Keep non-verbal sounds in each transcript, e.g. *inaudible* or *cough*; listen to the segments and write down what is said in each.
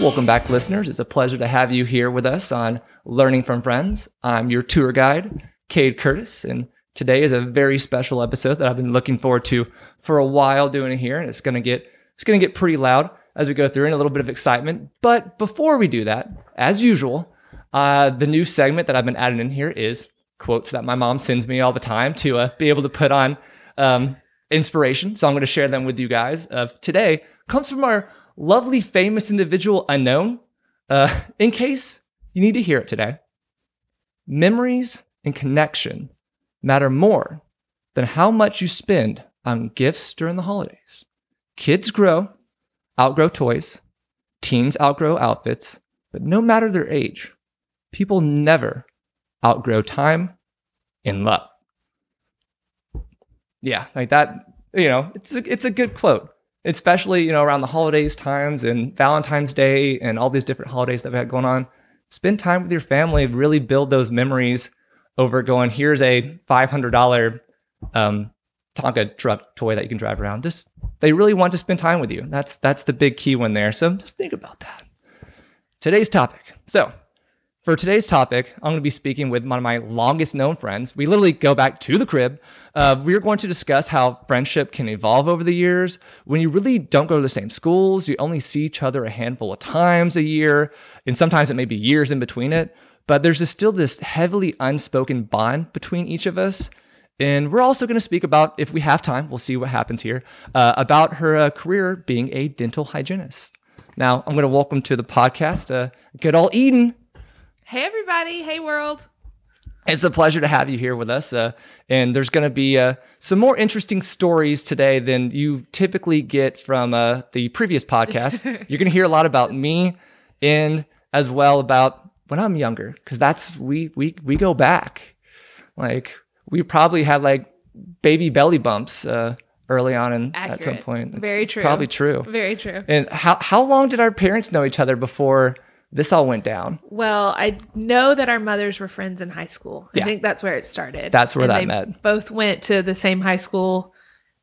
Welcome back, listeners. It's a pleasure to have you here with us on Learning from Friends. I'm your tour guide, Cade Curtis, and today is a very special episode that I've been looking forward to for a while doing it here, and it's gonna get it's gonna get pretty loud as we go through and a little bit of excitement. But before we do that, as usual, uh, the new segment that I've been adding in here is quotes that my mom sends me all the time to uh, be able to put on um, inspiration. So I'm going to share them with you guys. Uh, today comes from our lovely, famous individual unknown. Uh, in case you need to hear it today, memories and connection matter more than how much you spend on gifts during the holidays. Kids grow, outgrow toys, teens outgrow outfits, but no matter their age, people never outgrow time and love. Yeah, like that, you know, it's a, it's a good quote especially you know around the holidays times and Valentine's Day and all these different holidays that we had going on. Spend time with your family, really build those memories over going. Here's a five hundred dollar um, Tonka truck toy that you can drive around. Just they really want to spend time with you. That's that's the big key one there. So just think about that. Today's topic. So for today's topic, I'm going to be speaking with one of my longest known friends. We literally go back to the crib. Uh, we're going to discuss how friendship can evolve over the years. When you really don't go to the same schools, you only see each other a handful of times a year, and sometimes it may be years in between it. But there's this, still this heavily unspoken bond between each of us. And we're also going to speak about, if we have time, we'll see what happens here, uh, about her uh, career being a dental hygienist. Now, I'm going to welcome to the podcast uh, good old Eden. Hey, everybody. Hey, world. It's a pleasure to have you here with us. Uh, and there's going to be uh, some more interesting stories today than you typically get from uh, the previous podcast. *laughs* You're going to hear a lot about me and as well about when I'm younger, because that's we we we go back. Like we probably had like baby belly bumps uh, early on and at some point. It's, Very it's true. Probably true. Very true. And how how long did our parents know each other before? This all went down. Well, I know that our mothers were friends in high school. Yeah. I think that's where it started. That's where And that they met. Both went to the same high school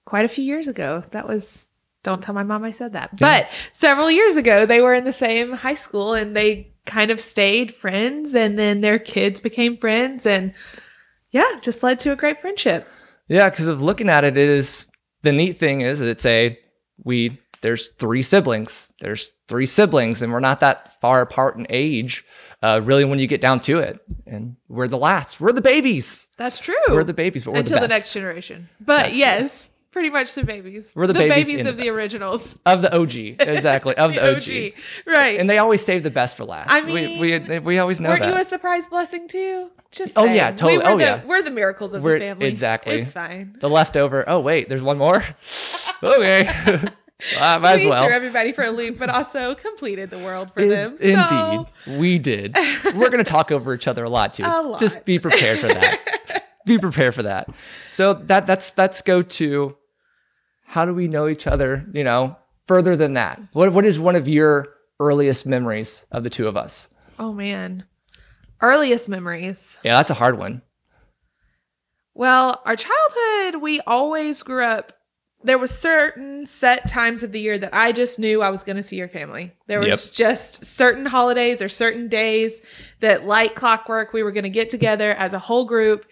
quite a few years ago. That was don't tell my mom I said that. But several years ago they were in the same high school and they kind of stayed friends and then their kids became friends and yeah, just led to a great friendship. Yeah, because of looking at it, it is the neat thing is it's a we there's three siblings. There's three siblings, and we're not that far apart in age. Uh, really, when you get down to it, and we're the last. We're the babies. That's true. We're the babies, but we're until the, the, next generation. But That's true. yes, pretty much the babies. We're the babies in of the the best. originals. of the OG. Exactly *laughs* of the, OG. Right. And they always save the best for last. I we we, we always know Weren't that. you a surprise blessing too? Just Oh, saying. yeah, totally. We were Oh, the, yeah. We're the miracles of We're- the family. exactly. It's fine. the leftover. Oh wait, there's one more. *laughs* okay, *laughs* I might as we well. threw everybody for a loop, but also completed the world for It's- them. So, Indeed, we did. We're going to talk over each other a lot too. *laughs* A lot. Just be prepared for that. *laughs* be prepared for that. So that that's let's go to how do we know each other? You know, further than that. What what is one of your earliest memories of the two of us? Oh man. Earliest memories. Yeah, that's a hard one. Well, our childhood, we always grew up. There was certain set times of the year that I just knew I was going to see your family. There was Yep. just certain holidays or certain days that, like clockwork, we were going to get together as a whole group.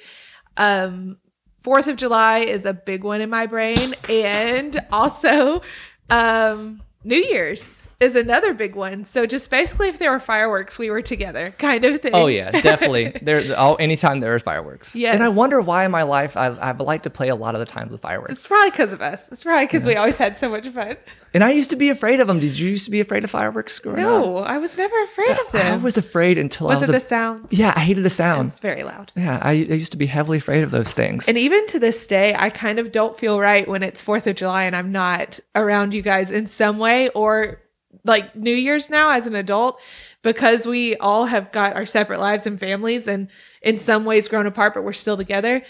Um, Fourth of July is a big one in my brain, and also um, New Year's is another big one. So just basically, if there were fireworks, we were together, *laughs* kind of thing. Oh yeah, definitely. *laughs* there, all anytime there is fireworks. Yes. And I wonder why in my life I I've liked to play a lot of the times with fireworks. It's probably because of us. It's probably because we always had so much fun. And I used to be afraid of them. Did you used to be afraid of fireworks growing up? No, I was never afraid of them. I was afraid until was I was it a the sound? Yeah, I hated the sound. It's very loud. Yeah, I, I used to be heavily afraid of those things. And even to this day, I kind of don't feel right when it's 4th of July and I'm not around you guys in some way or like New Year's now as an adult because we all have got our separate lives and families and in some ways grown apart, but we're still together.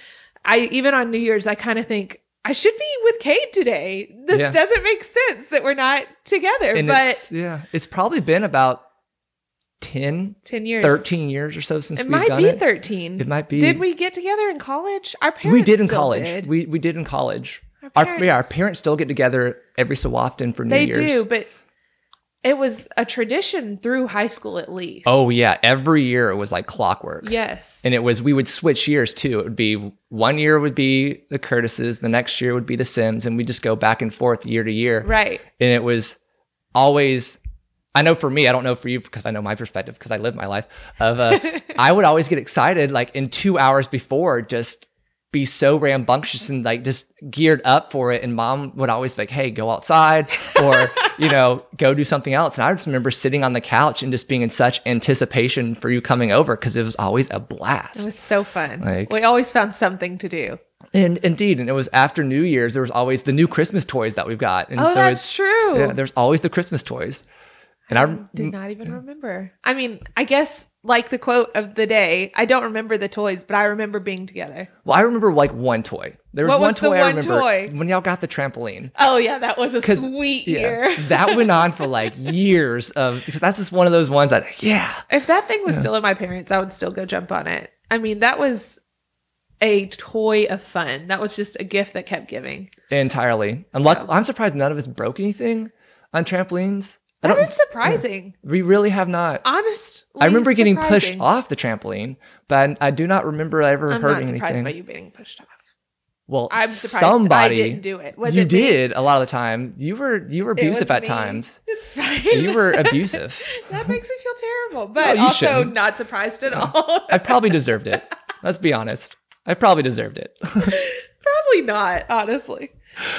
I even on New Year's, I kind of think I should be with Cade today. This Yeah. doesn't make sense that we're not together. And but it's, yeah, it's probably been about 10, 10 years. 13 years or so since It might be it. 13. It might be. Did we get together in college? Our parents we did in college. did. We we did in college. Our Our, yeah, our parents- parents still get together every so often for New they Year's. do, but it was a tradition through high school at least. Oh yeah, every year it was like clockwork. Yes. And it was we would switch years too. It would be one year would be the Curtises, the next year would be the Sims, and we just go back and forth year to year. right. And it was always I know for me, I don't know for you because I know my perspective because I live my life of uh, *laughs* I would always get excited like in 2 hours before just be so rambunctious and like just geared up for it and mom would always be like hey go outside or *laughs* you know go do something else and i just remember sitting on the couch and just being in such anticipation for you coming over because it was always a blast It was so fun. Like- we always found something to do. And indeed, and it was after New Year's. There was always the new Christmas toys that we've got, and Oh, so that's it's true. yeah. There's always the Christmas toys, and I, Did mm, not even remember. I mean, I guess like the quote of the day, I don't remember the toys, but I remember being together. well, I remember like one toy. There was What one was the toy I one remember toy? when y'all got the trampoline. Oh yeah, that was a sweet Yeah, year. that went on *laughs* for like years of because that's just one of those ones that yeah, If that thing was still in my parents', I would still go jump on it. I mean, that was a toy of fun. That was just a gift that kept giving. entirely. I'm So- luck- I'm surprised none of us broke anything on trampolines. I That surprising. we really have not. Honest. I remember getting pushed off the trampoline, but I, I do not remember ever heard anything. I'm not surprised by you being pushed off. Well, I'm surprised somebody I didn't do it. Was you it did a lot of the time. You were you were abusive at me. times. It's fine. You were *laughs* abusive. that makes me feel terrible, but you also shouldn't. not surprised at all. I probably deserved it. Let's be honest. I probably deserved it. *laughs* Probably not, honestly.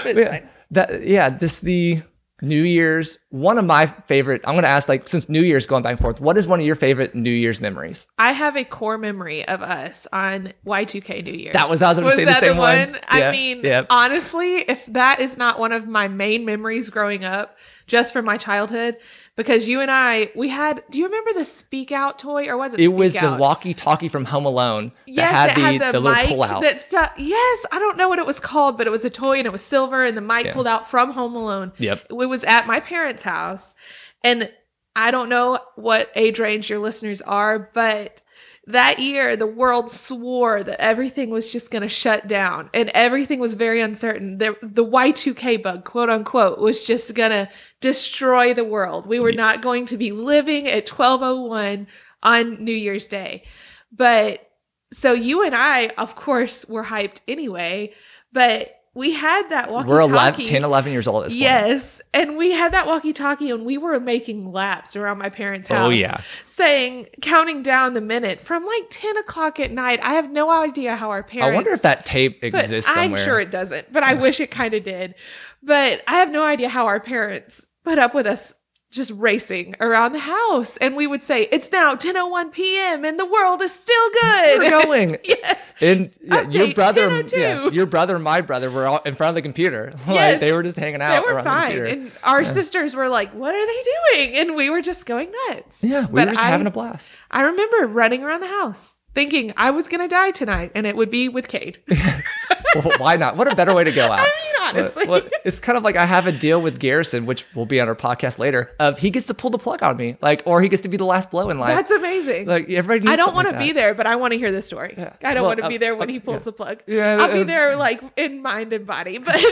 But it's yeah, fine. that yeah. This the New Year's. One of my favorite. I'm gonna ask like since New Year's going back and forth. What is one of your favorite New Year's memories? I have a core memory of us on Y2K New Year's. That was- I was gonna say the same one. I Yeah, mean, yeah. honestly, if that is not one of my main memories growing up, just from my childhood, because you and I, we had. Do you remember the Speak Out toy, or was it? It Speak was the Out? walkie-talkie from Home Alone that Yes, had it the, had the, the little mic pull-out. that stuff. Yes, I don't know what it was called, but it was a toy and it was silver, and the mic Yeah. pulled out from Home Alone. Yep. It was at my parents' house, and I don't know what age range your listeners are, but that year the world swore that everything was just going to shut down and everything was very uncertain. The, the Y2K bug, quote unquote, was just going to destroy the world. We were not going to be living at 1201 on New Year's Day. But so you and I, of course, were hyped anyway, but we had that walkie talkie. We're 11, 10, 11 years old at this point. Yes. And we had that walkie talkie and we were making laps around my parents' oh, house. Oh yeah. Saying, counting down the minute from like 10 o'clock at night. I have no idea how our parents. I wonder if that tape but exists I'm sure it doesn't, but I wish it kind of did. But I have no idea how our parents put up with us just racing around the house. And we would say, it's now 10.01 p.m. and the world is still good. We're going. *laughs* yes. And yeah, your brother, oh yeah, your brother and my brother were all in front of the computer. *laughs* like Yes. they were just hanging out. They were around the fine. computer. And our sisters were like, what are they doing? And we were just going nuts. yeah, we But were just I, having a blast. I remember running around the house thinking I was going to die tonight and it would be with Cade. *laughs* well, why not? What a better way to go *laughs* out. I mean, honestly. It's kind of like I have a deal with Garrison, which will be on our podcast later. Of he gets to pull the plug on me, like, or he gets to be the last blow in life. That's amazing. like everybody. Needs I don't want to like be there, but I want to hear the story. Yeah. I don't Well, want to uh, be there when uh, he pulls yeah. the plug. Yeah, I'll be uh, there like in mind and body, but *laughs*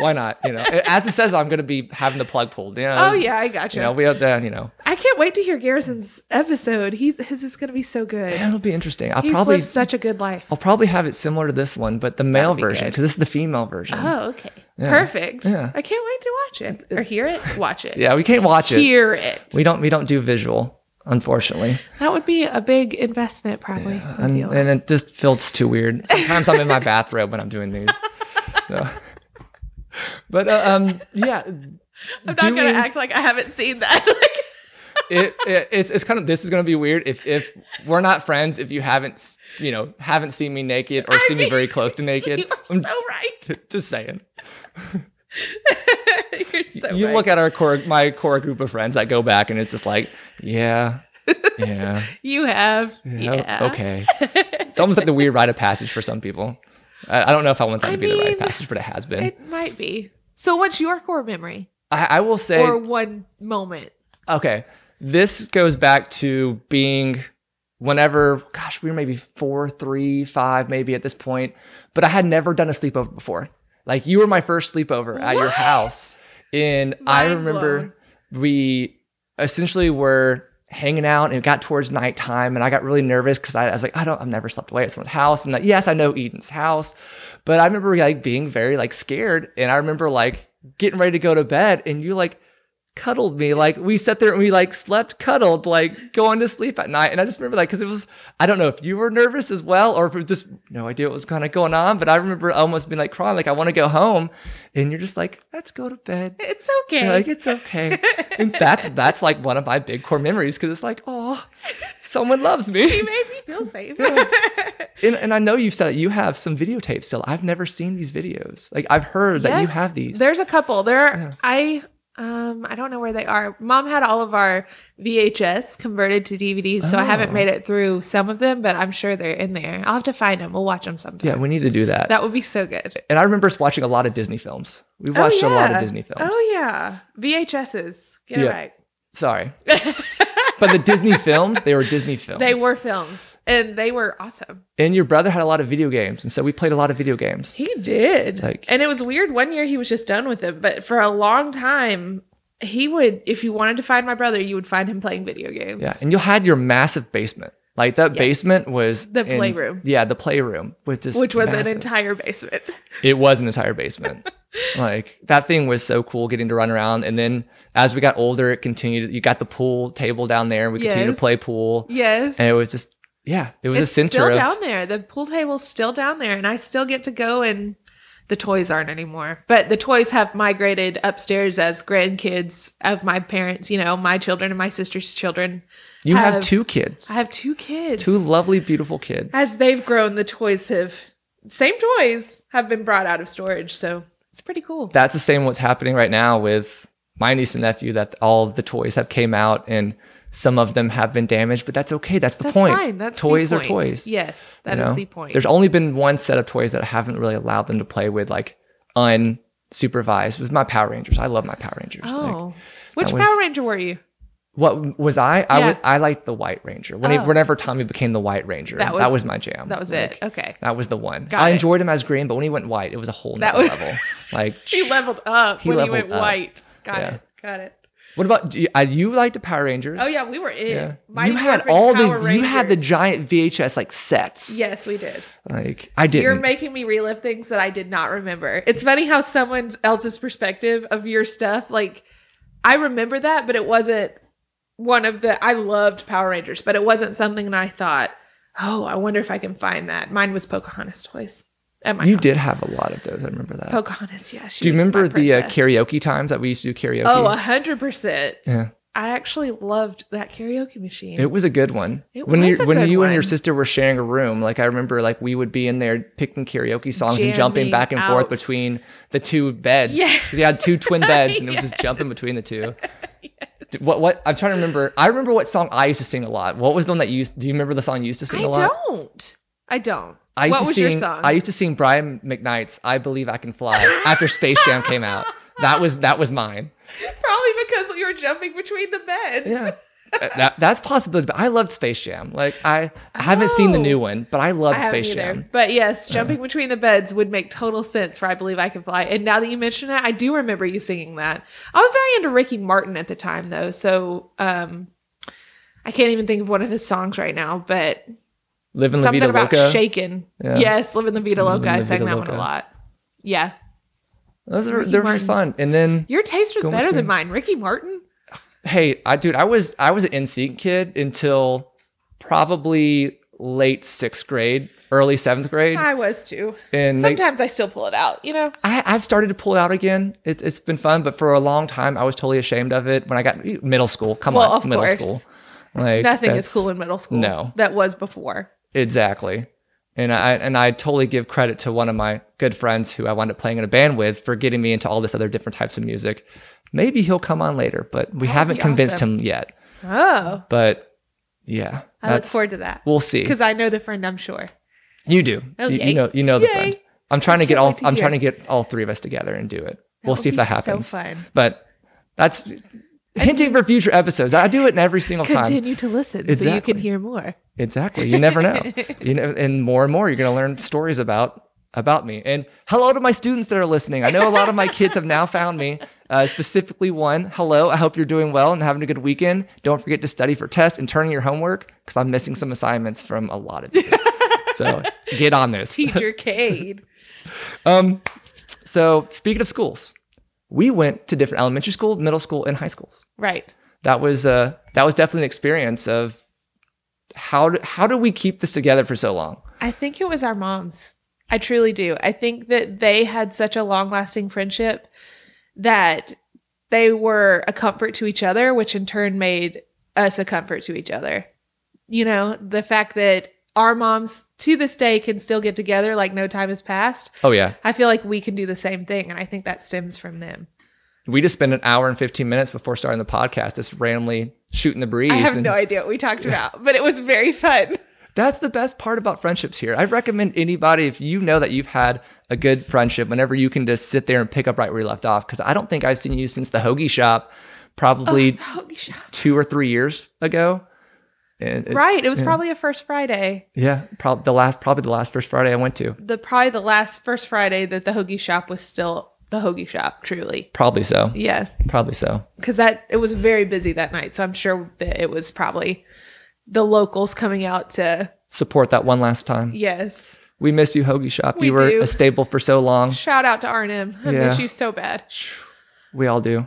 Why not? You know, as it says, I'm going to be having the plug pulled. You know, oh yeah, I got You you. know, we have to. You know, I can't wait to hear Garrison's episode. He's his is going to be so good. yeah, it'll be interesting. I'll He's probably. lived such a good life. I'll probably have it similar to this one, but the male be version because this is the female version. Oh, okay. Yeah. Perfect. Yeah. I can't wait to watch it or hear it. Watch it. Yeah, we can't watch it. Hear it. We don't. We don't do visual, unfortunately, That would be a big investment, probably. I and, and it just feels too weird. Sometimes I'm in my bathrobe when I'm doing these. *laughs* So. But uh, um, yeah, *laughs* I'm not doing- gonna act like I haven't seen that. *laughs* Like, it, it it's, it's kind of this is going to be weird if if we're not friends if you haven't you know haven't seen me naked or I seen me very close to *laughs* naked you are I'm so right. just saying You're so you right. look at our core my core group of friends that go back and it's just like yeah yeah, you have. yeah, Yeah. okay it's almost like the weird rite of passage for some people I, I don't know if I want that I to be the right passage but it has been It might be. So, what's your core memory I, I will say or one moment? Okay. This goes back to being whenever, gosh, we were maybe four, three, five, maybe at this point, but I had never done a sleepover before. Like you were my first sleepover at your house. And I remember blown. we essentially were hanging out and it got towards nighttime and I got really nervous because I, I was like, I don't, I've never slept away at someone's house. And like, yes, I know Eden's house, but I remember like being very like scared. And I remember like getting ready to go to bed and you like cuddled me. Like we sat there and we like slept cuddled, like going to sleep at night. And I just remember that because it was, I don't know if you were nervous as well or if it was just no idea what was kind of going on. But I remember almost being like crying, like I want to go home. And you're just like, let's go to bed. It's okay. You're like it's okay. and that's that's like one of my big core memories because it's like, oh, someone loves me. she made me feel safe. and, and I know you've said that you have some videotapes still. I've never seen these videos. Like I've heard that you have these. There's a couple. There Yeah. I um I don't know where they are. Mom had all of our VHS converted to DVDs, so I haven't Oh. made it through some of them, but I'm sure they're in there. I'll have to find them. We'll watch them sometime. yeah, we need to do that. That would be so good. and I remember us watching a lot of Disney films. We watched a lot of. Disney films. Oh yeah. VHSs. Get Yeah. it right. Sorry. *laughs* but the Disney films, they were Disney films. They were films and they were awesome. And your brother had a lot of video games. And so we played a lot of video games. He did. Like- and it was weird. One year he was just done with it, but for a long time, he would, if you wanted to find my brother, you would find him playing video games. Yeah. And you had your massive basement. Like that Yes. basement was The playroom. Yeah, the playroom with this which was massive- an entire basement. it was an entire basement. *laughs* like that thing was so cool getting to run around. And then as we got older, it continued. You got the pool table down there. We continued Yes. to play pool. Yes. And it was just, yeah, it was it's a center still of, down there. The pool table's still down there, and I still get to go and the toys aren't anymore. But the toys have migrated upstairs as grandkids of my parents, you know, my children and my sister's children. you have, have- two kids, I have two kids. two lovely, beautiful kids. As they've grown, the toys have same toys have been brought out of storage, so it's pretty cool. That's the same what's happening right now with my niece and nephew that all of the toys have came out and some of them have been damaged, but that's okay. That's the That's point. fine. That's the toys are toys. Yes, that you is know? the point. There's only been one set of toys that I haven't really allowed them to play with, like unsupervised. It was my Power Rangers. I love my Power Rangers. Like, oh, which was- Power Ranger were you? what was I? I Yeah. would. I liked the White Ranger. When he, Oh. whenever Tommy became the White Ranger, That that was, was- my jam. That was Like, it. Okay. That was the one. Got I it. enjoyed him as green, but when he went white, it was a whole That was- level. *laughs* Like, He leveled up He when he went up. white. Got Yeah. it. Got it. what about do you, uh, you? Liked the Power Rangers? Oh yeah, we were in. Yeah. You had all Power the you had the giant VHS like sets. Yes, we did. Like I didn't. You're making me relive things that I did not remember. It's funny how someone else's perspective of your stuff, like I remember that, but it wasn't one of the I loved Power Rangers, but it wasn't something that I thought, oh, I wonder if I can find that. Mine was Pocahontas toys at my you house. did have a lot of those. I remember that. Pocahontas, yeah. She do you was remember my the uh, princess. karaoke times that we used to do karaoke? Oh, a hundred percent. yeah. I actually loved that karaoke machine. It was a good one. It when was you a when good you and your one. sister were sharing a room, like I remember, like we would be in there picking karaoke songs and jumping Jamming back and forth out. between the two beds. Yes. 'Cause you had two twin *laughs* beds, and it was just jumping between the two. *laughs* D- What what I'm trying to remember. I remember what song I used to sing a lot. What was the one that you used? Do you remember the song you used to sing I a lot? I don't. I don't. I used what to was sing, your song? I used to sing Brian McKnight's "I Believe I Can Fly" after Space Jam came out. That was that was mine. Probably because we were jumping between the beds. Yeah. Uh, that, that's possibility, but I loved Space Jam. Like I, I haven't seen the Oh. new one, but I I loved haven't Space either. Jam. But yes, jumping between the beds would make total sense for I Believe I Can Fly. And now that you mention it, I do remember you singing that. I was very into Ricky Martin at the time though. So um I can't even think of one of his songs right now, but Living La something Vida about Loca. shaking. Yeah. Yes, Living the Vida Loca. I La sang Vida that one a Loca. lot. Yeah. Those are Ricky they're just Martin. fun. And then Your taste was better than between- mine. Ricky Martin? hey, I dude, I was I was an NSYNC kid until probably late sixth grade, early seventh grade, I was too. and they, Sometimes I still pull it out, you know? I, I've started to pull it out again. It, it's been fun, but for a long time, I was totally ashamed of it. When I got middle school, come Well, on, of middle course. school, like Nothing that's- is cool in middle school. no. That was before. Exactly. And I and I totally give credit to one of my good friends who I wound up playing in a band with for getting me into all this other different types of music. Maybe he'll come on later, but we That would haven't convinced awesome. him yet. Oh. But yeah, I look forward to that. We'll see. Because I know the friend, I'm sure. You do. Oh, you, you know. You know the friend. I'm trying to get all. to I'm hear. trying to get all three of us together and do it. we'll see if that so happens. fun. But that's hinting for future episodes. I do it in every single time. Continue to listen so you can hear more. Exactly. You never know. *laughs* you know, and more and more you're going to learn stories about about me. And hello to my students that are listening. I know a lot of my kids have now found me Uh, specifically, one, hello. I hope you're doing well and having a good weekend. Don't forget to study for tests and turn in your homework because I'm missing some assignments from a lot of you. so *laughs* get on this. Teacher Cade. *laughs* Um, so speaking of schools, we went to different elementary school, middle school, and high schools. Right. That was uh, that was definitely an experience of how do, how do we keep this together for so long? I think it was our moms. I truly do. I think that they had such a long lasting friendship that they were a comfort to each other, which in turn made us a comfort to each other. You know, the fact that our moms to this day can still get together like no time has passed. Oh yeah, I feel like we can do the same thing. And I think that stems from them. we just spent an hour and 15 minutes before starting the podcast just randomly shooting the breeze. I have and no idea what we talked about, but it was very fun. *laughs* That's the best part about friendships here. I recommend anybody if you know that you've had a good friendship, whenever you can just sit there and pick up right where you left off. Because I don't think I've seen you since the hoagie shop, probably oh, Holy shit. two or three years ago. And Right. It was probably a first Friday. Yeah, probably the last, probably the last first Friday I went to. The probably the last first Friday that the hoagie shop was still the hoagie shop, truly. Probably so. Yeah. Probably so. Because that it was very busy that night. So I'm sure that it was probably the locals coming out to Support that one last time. yes. We miss you, hoagie shop. We you were do. a staple for so long. Shout out to Arnhem. I Yeah. miss you so bad. We all do.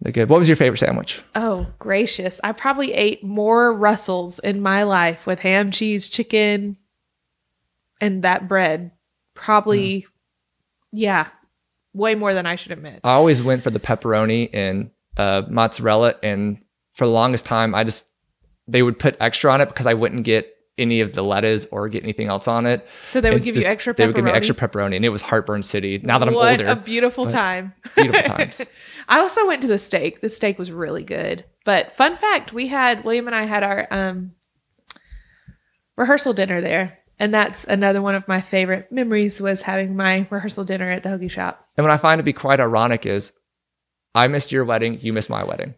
They're good. What was your favorite sandwich? Oh, gracious. I probably ate more Russells in my life with ham, cheese, chicken, and that bread. Probably, Hmm. yeah, way more than I should admit. I always went for the pepperoni and uh, mozzarella, and for the longest time, I just they would put extra on it because I wouldn't get any of the lettuce or get anything else on it. So they would give just- you extra pepperoni. They would give me extra pepperoni, and it was heartburn city. Now that I'm what older, a beautiful time. beautiful *laughs* times. I also went to the steak. The steak was really good. But fun fact, we had William and I had our um rehearsal dinner there. And that's another one of my favorite memories was having my rehearsal dinner at the hoagie shop. And what I find to be quite ironic is, I missed your wedding, you missed my wedding.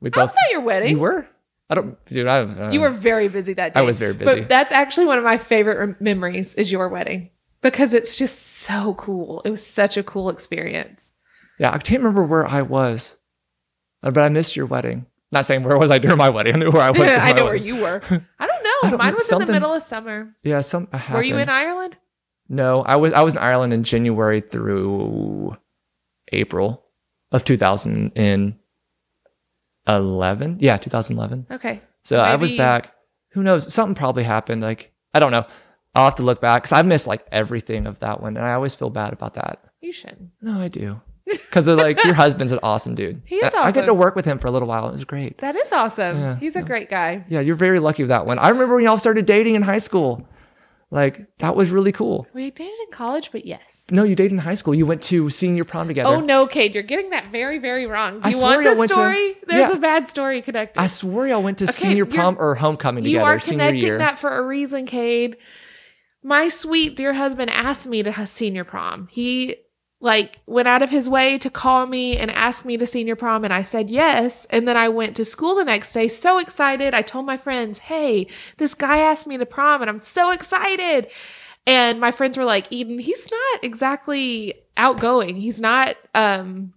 We I was at your wedding. You were? I don't, dude. I don't. Uh, You were very busy that day. I was very busy. But that's actually one of my favorite rem- memories is your wedding because it's just so cool. It was such a cool experience. Yeah, I can't remember where I was, uh, but I missed your wedding. Not saying where was I during my wedding. I knew where I *laughs* was. I know where you were. *laughs* I don't know. I don't Mine was in the middle of summer. Yeah, some. uh, Were you in. Ireland? No, I was. I was in Ireland in January through April of 2011. Yeah, 2011. Okay. So I was back. Who knows? Something probably happened. Like I don't know. I'll have to look back because I missed like everything of that one, and I always feel bad about that. You should. No, I do. *laughs* Because like your husband's an awesome dude. He is I, I get to work with him for a little while. It was great. That is awesome. Yeah, He's a was- great guy. Yeah, you're very lucky with that one. I remember when y'all started dating in high school. Like that was really cool. We dated in college, but yes. No, you dated in high school. You went to senior prom together. Oh no, Cade, you're getting that very, very wrong. Do I you want the went to- story? There's Yeah. a bad story connected. I swear y'all went to Okay, senior prom or homecoming together. you are connecting that for a reason, Cade. My sweet dear husband asked me to senior prom. He like went out of his way to call me and ask me to senior prom and I said yes. And then I went to school the next day so excited. I told my friends, "Hey, this guy asked me to prom and I'm so excited." And my friends were like, "Eden, he's not exactly outgoing. He's not um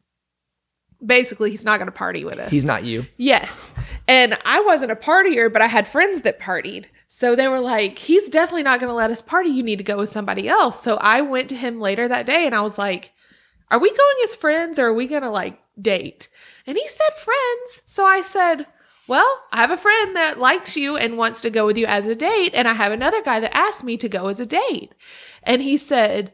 basically he's not going to party with us." He's not you. Yes. And I wasn't a partier, but I had friends that partied. So they were like, he's definitely not going to let us party. You need to go with somebody else. So I went to him later that day and I was like, are we going as friends or are we going to like date? And he said friends. So I said, well, I have a friend that likes you and wants to go with you as a date. And I have another guy that asked me to go as a date. And he said,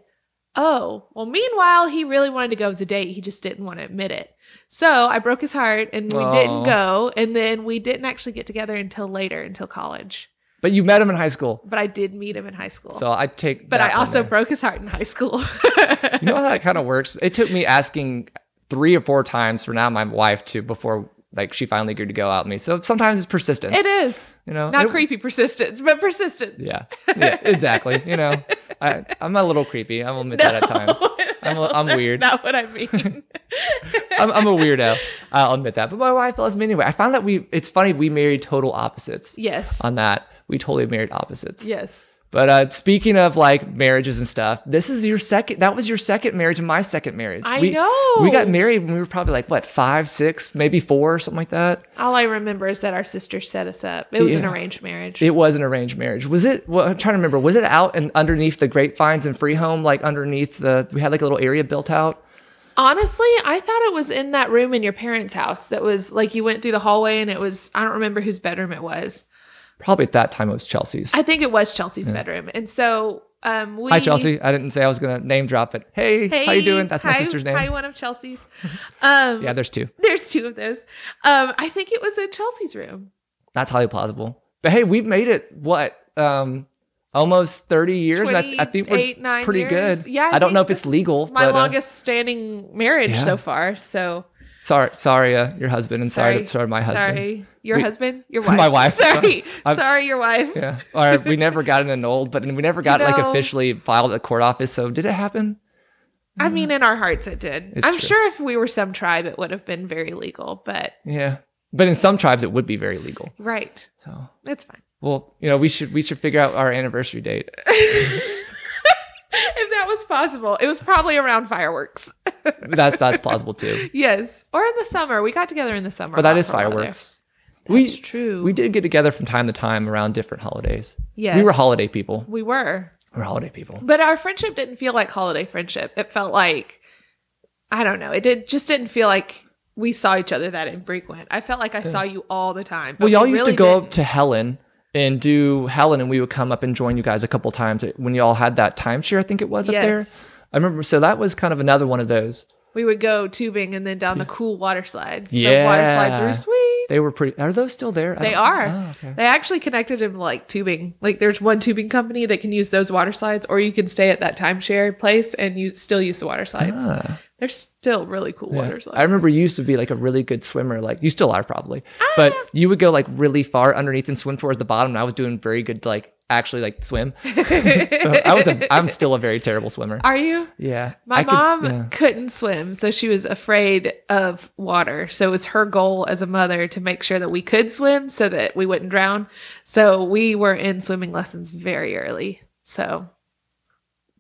oh, well, meanwhile, he really wanted to go as a date. He just didn't want to admit it. So I broke his heart and we Aw. didn't go. And then we didn't actually get together until later, until college. But you met him in high school. But I did meet him in high school. So I take but I also there. broke his heart in high school. *laughs* You know how that kind of works? It took me asking three or four times for now my wife to before like she finally agreed to go out with me. So sometimes it's persistence. it is. You know, Not It- creepy persistence, but persistence. Yeah, yeah, exactly. You know, I, I'm a little creepy. I will admit that at times. I'm a- I'm *laughs* That's weird. not what I mean. *laughs* I'm, I'm a weirdo. I'll admit that. But my wife loves me anyway. I found that we. It's funny we married total opposites yes. on that. We totally married opposites. Yes. But uh, speaking of like marriages and stuff, this is your second. That was your second marriage and my second marriage. I we, know. We got married when we were probably like what five, six, maybe four, or something like that. All I remember is that our sister set us up. It was an arranged marriage. It was an arranged marriage. Was it? Well, I'm trying to remember. Was it out and underneath the grapevines and free home, like underneath the? We had like a little area built out. Honestly, I thought it was in that room in your parents' house that was like you went through the hallway and it was, I don't remember whose bedroom it was. Probably at that time it was Chelsea's. I think it was Chelsea's bedroom. And so um, we. Hi Chelsea. I didn't say I was gonna name drop it. Hey, Hey, how you doing? That's my hi- sister's name. Hi, one of Chelsea's. Um, yeah, there's two. There's two of those. Um, I think it was in Chelsea's room. That's highly plausible. But hey, we've made it what? Um almost 30 years. I, I think we're 28, nine pretty years. good. Yeah, I, don't know if it's legal. My uh, longest standing marriage yeah. so far. So sorry, sorry, uh, your husband, and sorry, sorry, sorry, my husband. Sorry, your We- husband, *laughs* your wife. My wife. *laughs* Sorry, I'm- *laughs* sorry, your wife. Yeah. Or we never got it annulled, but we never got like officially filed at the court office. So did it happen? I mean, in our hearts, it did. It's I'm true. sure if we were some tribe, it would have been very legal. But Yeah. But in some tribes, it would be very legal. right, So, it's fine. well, you know, we should we should figure out our anniversary date. *laughs* if that was possible, it was probably around fireworks. *laughs* That's that's plausible too. yes, or in the summer. We got together in the summer. But that is a lot is for a while there. fireworks. We That's true. we did get together from time to time around different holidays. Yes, We were holiday people. We were. We're holiday people. But our friendship didn't feel like holiday friendship. It felt like I don't know. It did just didn't feel like we saw each other that infrequent. I felt like I saw you all the time. Well, y'all we used really to go up didn't. to Helen and do Helen, and we would come up and join you guys a couple times when y'all had that timeshare. I think it was up there. I remember. So that was kind of another one of those. We would go tubing and then down the cool water slides. The water slides were sweet. They were pretty. Are those still there? They are. Oh, okay. They actually connected them like tubing. Like there's one tubing company that can use those water slides, or you can stay at that timeshare place and you still use the water slides. Ah, They're still really cool yeah. water slides. I remember you used to be like a really good swimmer. Like you still are probably, but you would go like really far underneath and swim towards the bottom. And I was doing very good, like actually like swim. *laughs* so I was. A, I'm still a very terrible swimmer. Are you? Yeah, My I could mom yeah. couldn't swim, so she was afraid of water. So it was her goal as a mother to make sure that we could swim so that we wouldn't drown. So we were in swimming lessons very early. So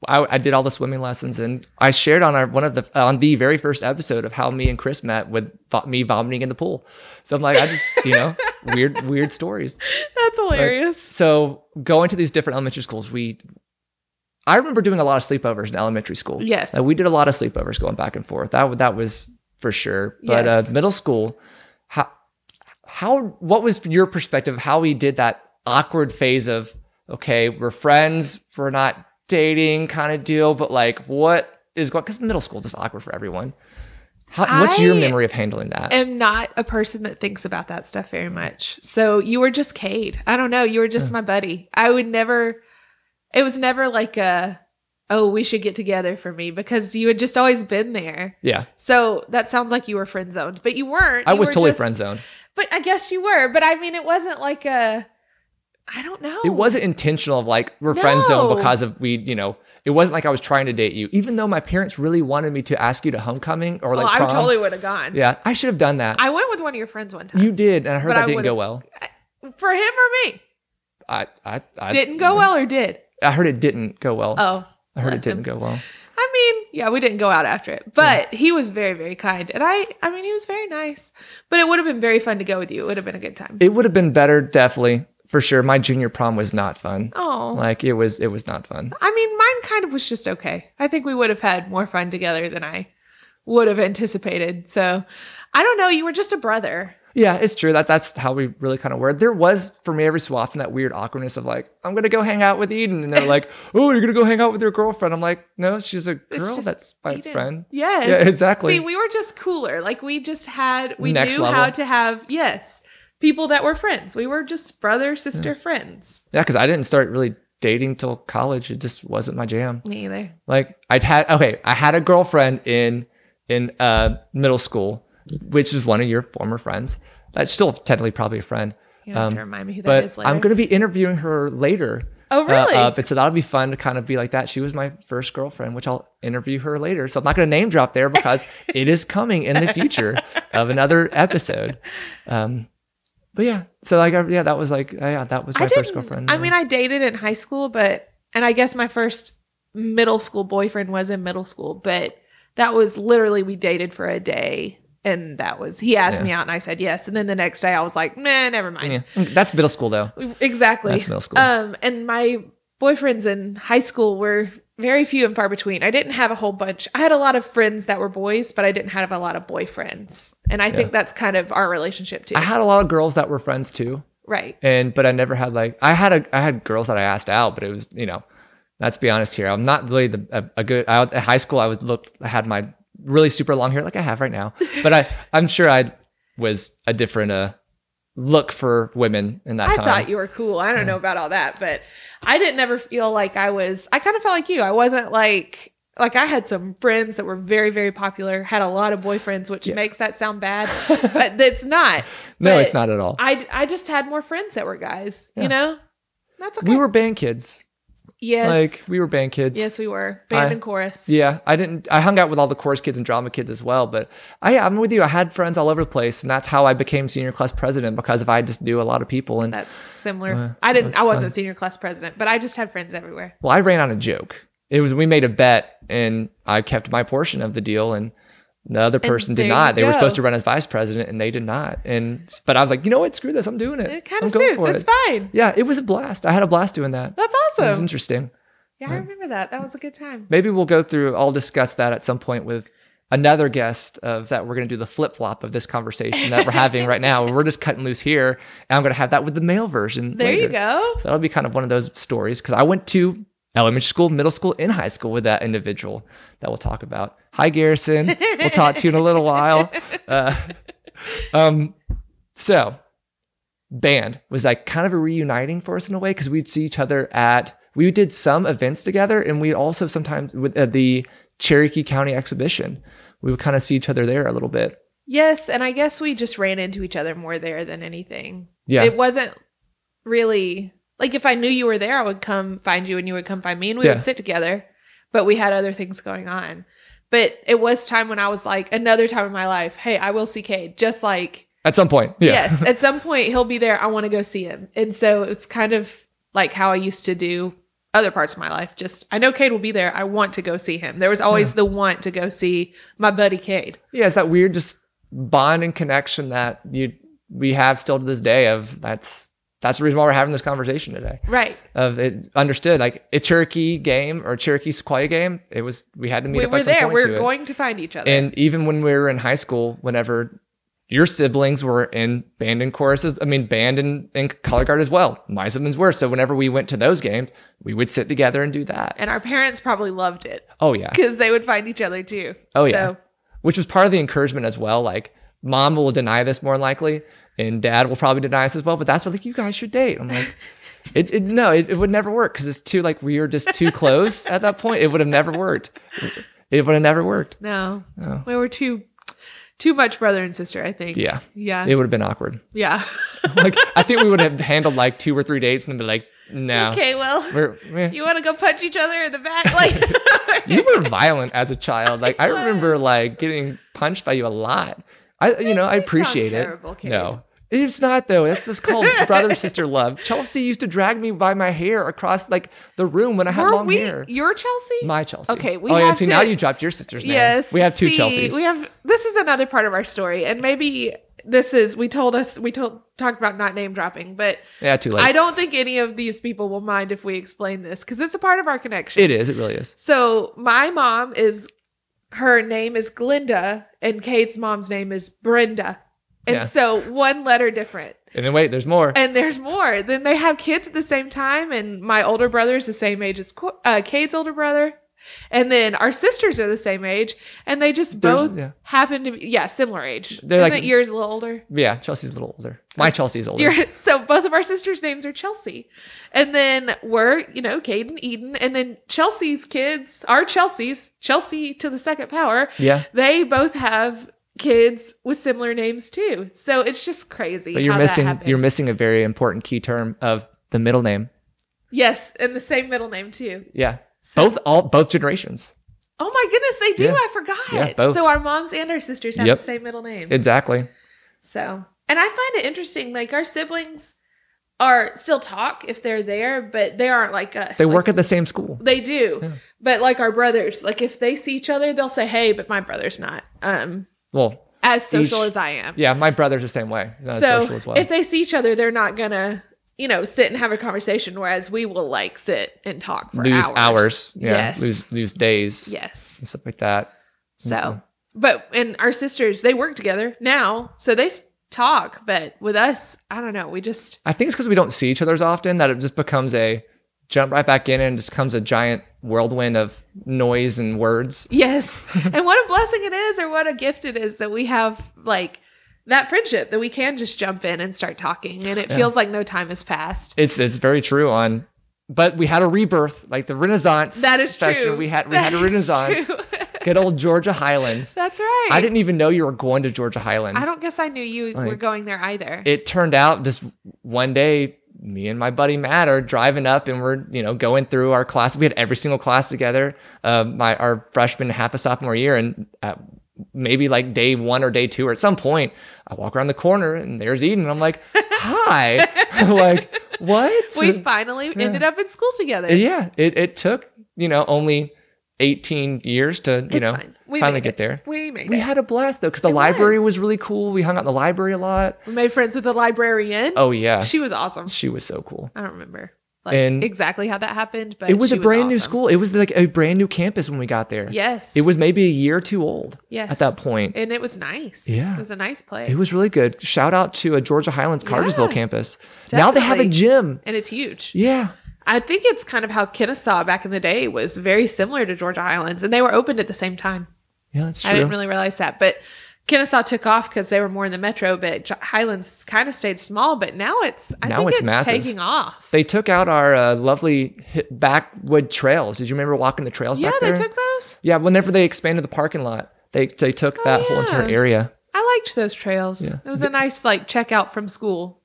I, I did all the swimming lessons, and I shared on our one of the on the very first episode of how me and Chris met with me vomiting in the pool. So I'm like, I just you know *laughs* weird weird stories. that's hilarious. So going to these different elementary schools, we I remember doing a lot of sleepovers in elementary school. Yes. Uh, we did a lot of sleepovers going back and forth. That that was for sure. But Yes. uh, middle school, how how what was your perspective of how we did that awkward phase of okay, we're friends, we're not dating kind of deal, but like what is going because middle school is just awkward for everyone. How, what's your memory of handling that? I am not a person that thinks about that stuff very much. So you were just Cade. I don't know. You were just my buddy. I would never, it was never like a, oh, we should get together for me because you had just always been there. yeah, So that sounds like you were friend zoned, but you weren't. I You was were totally friend zoned. But I guess you were. But I mean, it wasn't like a, I don't know. It wasn't intentional of like we're friend zone because of we, you know, it wasn't like I was trying to date you, even though my parents really wanted me to ask you to homecoming or like oh, I prom. totally would have gone. yeah, I should have done that. I went with one of your friends one time. you did, and I heard that I didn't go well. For him or me? I, I, I Didn't go well or did? I heard it didn't go well. Oh. I heard it didn't go well. I mean, yeah, we didn't go out after it, but he was very, very kind, and I, I mean, he was very nice. But it would have been very fun to go with you. It would have been a good time. It would have been better, definitely for sure. My junior prom was not fun. Oh, Like it was, it was not fun. I mean, mine kind of was just okay. I think we would have had more fun together than I would have anticipated. So, I don't know. You were just a brother. Yeah, it's true that that's how we really kind of were. There was for me every so often that weird awkwardness of like, I'm gonna go hang out with Eden, and they're like, *laughs* Oh, you're gonna go hang out with your girlfriend. I'm like, No, she's a girl. That's my Eden. friend. Yes. Yeah, exactly. See, we were just cooler. Like we just had, we Next knew level. how to have yes, people that were friends. We were just brother sister friends. Yeah, because I didn't start really dating till college. It just wasn't my jam. Me either. Like I'd had okay, I had a girlfriend in in uh middle school, which is one of your former friends. That's still technically probably a friend. You don't have Um, to remind me who that is later. I'm gonna be interviewing her later. Oh, uh, really? up. And so that'll be fun to kind of be like that. She was my first girlfriend, which I'll interview her later. So I'm not going to name drop there because *laughs* it is coming in the future of another episode. Um, but yeah, so like, I- yeah, that was like, yeah, that was my I 1st girlfriend. I mean, I dated in high school, but and I guess my first middle school boyfriend was in middle school, but that was literally we dated for a day, and that was he asked Yeah. me out, and I said yes, and then the next day I was like, nah, never mind. yeah, that's middle school though. Exactly. That's middle school. Um, and my boyfriends in high school were very few and far between. I didn't have a whole bunch. I had a lot of friends that were boys, but I didn't have a lot of boyfriends. And I think that's kind of our relationship too. I had a lot of girls that were friends too, right. and but I never had like I had a I had girls that I asked out, but it was you know, let's be honest here, I'm not really the a, a good. I, at high school, I was looked I had my really super long hair like I have right now, *laughs* but I I'm sure I was a different uh look for women in that time. I time. thought you were cool. I don't know about all that, but I didn't ever feel like I was I kind of felt like you. I wasn't like like I had some friends that were very very popular, had a lot of boyfriends, which Yeah. makes that sound bad, *laughs* but it's not. no, But it's not at all. I I just had more friends that were guys, Yeah. you know? That's okay. we were band kids. Yes. Like we were band kids. yes, we were. Band I- and chorus. Yeah, I didn't. I hung out with all the chorus kids and drama kids as well. But I, I'm with you. I had friends all over the place, and that's how I became senior class president because if I just knew a lot of people. And That's similar. Uh, I didn't I wasn't fun. senior class president, but I just had friends everywhere. well, I ran on a joke. It was we made a bet, and I kept my portion of the deal, and the other person did not. They were supposed to run as vice president, and they did not. And but I was like, you know what? Screw this. I'm doing it. It kind of suits. for It's it. fine. Yeah, it was a blast. I had a blast doing that. That's awesome. It was interesting. Yeah, I remember that. That was a good time. Maybe we'll go through. I'll discuss that at some point with another guest of that. We're going to do the flip flop of this conversation that we're having right now. We're just cutting loose here, and I'm going to have that with the male version. There you go. So that'll be kind of one of those stories because I went to elementary school, middle school, and high school with that individual that we'll talk about. Hi, Garrison. we'll talk to you in a little while. *laughs* Uh, um, so band was like kind of a reuniting for us in a way because we'd see each other at we did some events together and we also sometimes with uh, the cherokee county exhibition we would kind of see each other there a little bit Yes, and I guess we just ran into each other more there than anything. yeah It wasn't really like if I knew you were there, I would come find you and you would come find me and we Yeah. would sit together. But we had other things going on. But it was time when I was like, another time in my life, hey, I will see Cade. Just like, at some point yeah yes, *laughs* at some point he'll be there. I want to go see him. And so it's kind of like how I used to do other parts of my life. Just, I know Cade will be there. I want to go see him. There was always the want to go see my buddy Cade. yeah it's that weird just bond and connection that you we have still to this day of that's that's the reason why we're having this conversation today Right. of it understood like a cherokee game or cherokee Sequoyah game it was we had to meet We up were there. point We to are it. going to find each other. And even when we were in high school, whenever your siblings were in band and choruses, I mean, band and, and color guard as well. My siblings were. So whenever we went to those games, we would sit together and do that. and our parents probably loved it Oh, yeah. because they would find each other too. Oh, yeah. So, Which was part of the encouragement as well. Like, mom will deny this more than likely, and dad will probably deny us as well. But that's what, like, you guys should date. I'm like, it, it no, it, it would never work because it's too, like, we were just too close at that point. It would have never worked. It would have never worked. no, Oh. we were too too much brother and sister. I think. Yeah. Yeah. It would have been awkward. yeah. *laughs* like I think we would have handled like two or three dates and be like, no. Okay. Well, We're, you want to go punch each other in the back? Like. *laughs* you were violent as a child. Like I *laughs* remember like getting punched by you a lot. I you know, I appreciate it. terrible, No. It's not though. It's just called *laughs* brother sister love. Chelsea used to drag me by my hair across like the room when I had Were long we hair. your Chelsea? My Chelsea. Okay, we oh, yeah, see to- now you dropped your sister's name. yes. We have two see, Chelseas. We have. This is another part of our story, and maybe this is. We told us. We told talked about not name dropping, but yeah, too late. I don't think any of these people will mind if we explain this because it's a part of our connection. it is, it really is. So my mom is her name is Glinda and Cade's mom's name is Brenda. And Yeah. so one letter different. And then wait, there's more. And there's more. Then they have kids at the same time and my older brother is the same age as uh, Cade's older brother. And then our sisters are the same age and they just There's- both yeah. happen to be yeah, similar age. They're Isn't like- yours a little older? yeah, Chelsea's a little older. My Chelsea's older. So both of our sisters' names are Chelsea. And then we're, you know, Cade and Eden. And then Chelsea's kids are Chelsea's, Chelsea to the second power. yeah. They both have kids with similar names too. So it's just crazy. But you're missing you're missing a very important key term of the middle name. Yes, and the same middle name too. Yeah. So- both all both generations. Oh my goodness, they do. Yeah. I forgot. Yeah, both. So our moms and our sisters have Yep. the same middle names. Exactly. So And I find it interesting. Like our siblings are still talk if they're there, but they aren't like us. They Like, work at the same school. They do. Yeah. But like our brothers, like if they see each other, they'll say, "Hey," but my brother's not um Well, as social Each- as I am. yeah, my brother's the same way. So social as well. if they see each other, they're not gonna, you know, sit and have a conversation. Whereas we will like sit and talk for lose hours. hours. Yeah. Yes. Lose lose days. Yes. And stuff like that. So, So- but and our sisters, they work together now, so they talk. But with us, I don't know. We just I think it's because we don't see each other as often that it just becomes a jump right back in and just comes a giant whirlwind of noise and words. yes. *laughs* and what a blessing it is, or what a gift it is that we have like that friendship that we can just jump in and start talking, and it Yeah. feels like no time has passed. It's it's very true on but we had a rebirth, like the Renaissance. That is session. true. We had we That had a Renaissance. *laughs* Good old Georgia Highlands. That's right. I didn't even know you were going to Georgia Highlands. I don't guess I knew you were going there either. it turned out just one day me and my buddy Matt are driving up and we're you know going through our class. We had every single class together. Uh, my our freshman half a sophomore year, and at maybe like day one or day two or at some point, I walk around the corner and there's Eden. And I'm like, *laughs* hi, I'm *laughs* like what? we finally ended up in school together. yeah, it it took you know only 18 years to you It's know. We finally get it. there. We made We it. had a blast though because the It library was. was really cool. We hung out in the library a lot. we made friends with the librarian. Oh yeah, She was awesome. she was so cool. I don't remember like And- exactly how that happened, but it was a brand new awesome. school. It was like a brand new campus when we got there. Yes. It was maybe a year too old yes. at that point. And it was nice. Yeah. It was a nice place. It was really good. Shout out to a Georgia Highlands Cartersville Yeah, campus. Now they have a gym. and it's huge. Yeah. I think it's kind of how Kennesaw back in the day was very similar to Georgia Highlands, and they were opened at the same time. Yeah, that's true. I didn't really realize that, but Kennesaw took off because they were more in the metro, but Highlands kind of stayed small. But now it's I Now think it's it's, massive. taking off. they took out our uh, lovely backwood trails. Did you remember walking the trails Yeah, they took those. yeah, whenever they expanded the parking lot, they they took that whole entire Oh, area. I liked those trails. Yeah. It was a nice like checkout from school.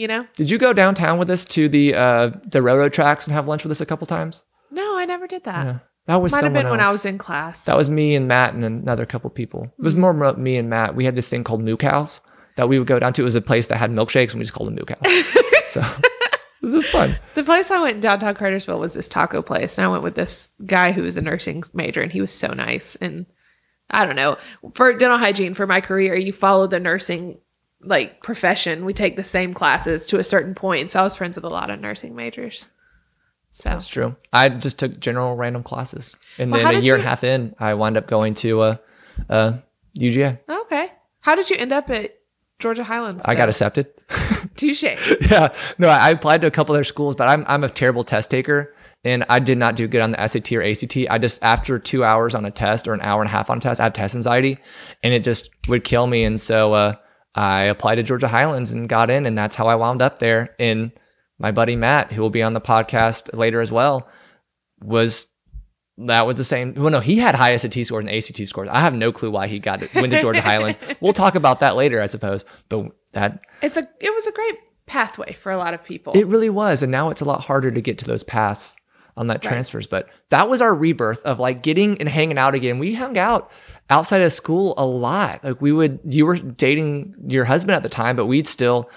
You know? Did you go downtown with us to the uh, the railroad tracks and have lunch with us a couple times? No, I never did that. Yeah. That was Might have been when I was in class. That was me and Matt and another couple people. It Hmm. was more mo- me and Matt. We had this thing called Moo Cows that we would go down to. It was a place that had milkshakes and we just called them Moo Cows. so *laughs* this is fun. The place I went in downtown Cartersville was this taco place, and I went with this guy who was a nursing major, and he was so nice. And I don't know for dental hygiene for my career, you follow the nursing like profession. We take the same classes to a certain point, so I was friends with a lot of nursing majors. So That's true. I just took general random classes. And Well, then a year you- and a half in, I wound up going to uh, uh, UGA. okay, how did you end up at Georgia Highlands? I got accepted. *laughs* touche. yeah. No, I I applied to a couple other schools, but I'm I'm a terrible test taker, and I did not do good on the SAT or ACT. I just after two hours on a test or an hour and a half on a test, I have test anxiety, and it just would kill me. And so uh, I applied to Georgia Highlands and got in, and that's how I wound up there. And my buddy Matt, who will be on the podcast later as well, was. That was the same. Well, no, he had high SAT scores and ACT scores. I have no clue why he got it. Went to Georgia Highlands. *laughs* We'll talk about that later, I suppose. But that It's a it was a great pathway for a lot of people. it really was. And now it's a lot harder to get to those paths on that transfers. But that was our rebirth of like getting and hanging out again. We hung out outside of school a lot. Like we would, you were dating your husband at the time, but we'd still,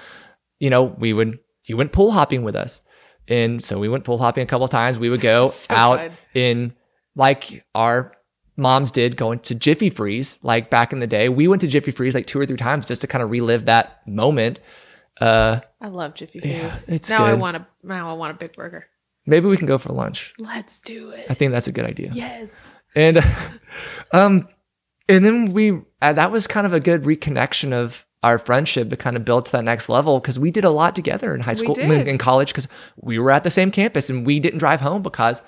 you know, we would, you went pool hopping with us. And so we went pool hopping a couple of times. We would go *laughs* So out fun. in like our moms did going to Jiffy Freeze, like back in the day. We went to Jiffy Freeze like two or three times just to kind of relive that moment. Uh, I love Jiffy Yeah, it's now I want a now I want a big burger. Maybe we can go for lunch. Let's do it. I think that's a good idea. Yes. And *laughs* um and then we uh, that was kind of a good reconnection of our friendship to kind of build to that next level because we did a lot together in high school did. in, college because we were at the same campus and we didn't drive home because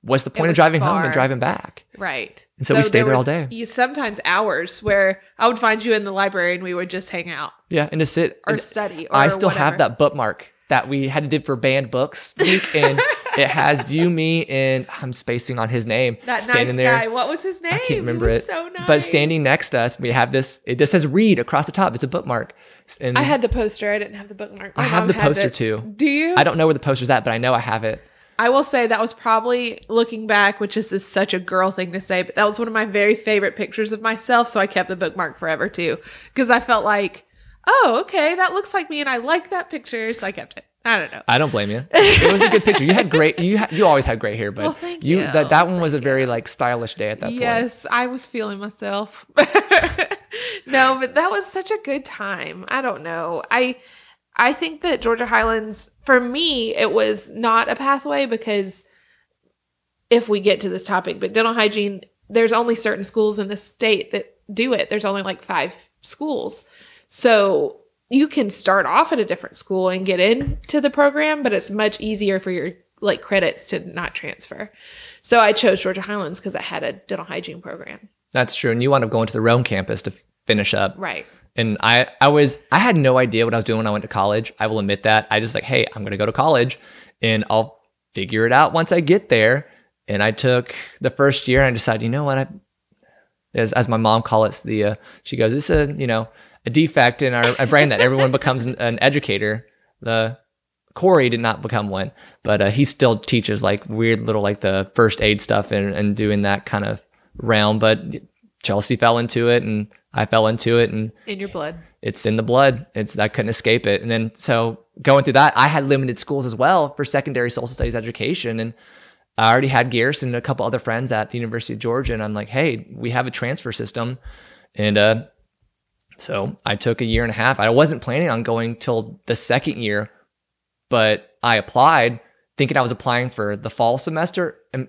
what's the point of driving home and driving back? Right. And so we stayed there all was- day. You sometimes hours where I would find you in the library and we would just hang out Yeah, and to sit or and study. Or I still have whatever. that bookmark that we had to did for banned books week and it has *laughs* you, me, and I'm spacing on his name. That standing nice there. guy. What was his name? I can't remember it. So nice. But standing next to us, we have this. It just says "read" across the top. It's a bookmark. And I had the poster. I didn't have the bookmark. I have the poster it. too. Do you? I don't know where the poster's at, but I know I have it. I will say that was probably looking back, which is, is such a girl thing to say, but that was one of my very favorite pictures of myself. So I kept the bookmark forever too, because I felt like oh, okay, that looks like me, and I like that picture, so I kept it. I don't know. I don't blame you. It was a good picture. You had great. You ha- you always had great hair, but Well, you you. that that one was a very like stylish day at that point. yes, I was feeling myself. *laughs* no, but that was such a good time. I don't know. I I think that Georgia Highlands for me it was not a pathway because if we get to this topic, but dental hygiene there's only certain schools in the state that do it. There's only like 5 schools. So you can start off at a different school and get into the program, but it's much easier for your like credits to not transfer. So I chose Georgia Highlands because I had a dental hygiene program. That's true. And you wound up going to the Rome campus to finish up. Right. And I, I was, I had no idea what I was doing when I went to college. I will admit that. I just like, hey, I'm going to go to college and I'll figure it out once I get there. And I took the first year and I decided, you know what? I, as, as my mom calls it, the, uh, she goes, this is a, you know, a defect in our, our brain that everyone becomes an, an educator. The Corey did not become one, but uh, he still teaches like weird little, like the first aid stuff and, and doing that kind of realm. But Chelsea fell into it and I fell into it and In your blood. it's in the blood. It's I couldn't escape it. And then so going through that, I had limited schools as well for secondary social studies education. And I already had Garrison and a couple other friends at the University of Georgia. And I'm like, hey, we have a transfer system. And uh so I took a year and a half. I wasn't planning on going till the second year, but I applied thinking I was applying for the fall semester and,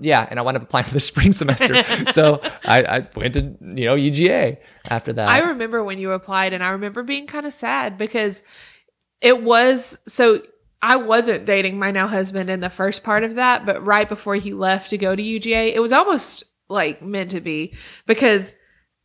yeah, and I wound up applying *laughs* for the spring semester. so *laughs* I, I went to you know UGA after that. I remember when you applied, and I remember being kind of sad because it was so. I wasn't dating my now husband in the first part of that, but right before he left to go to UGA, it was almost like meant to be because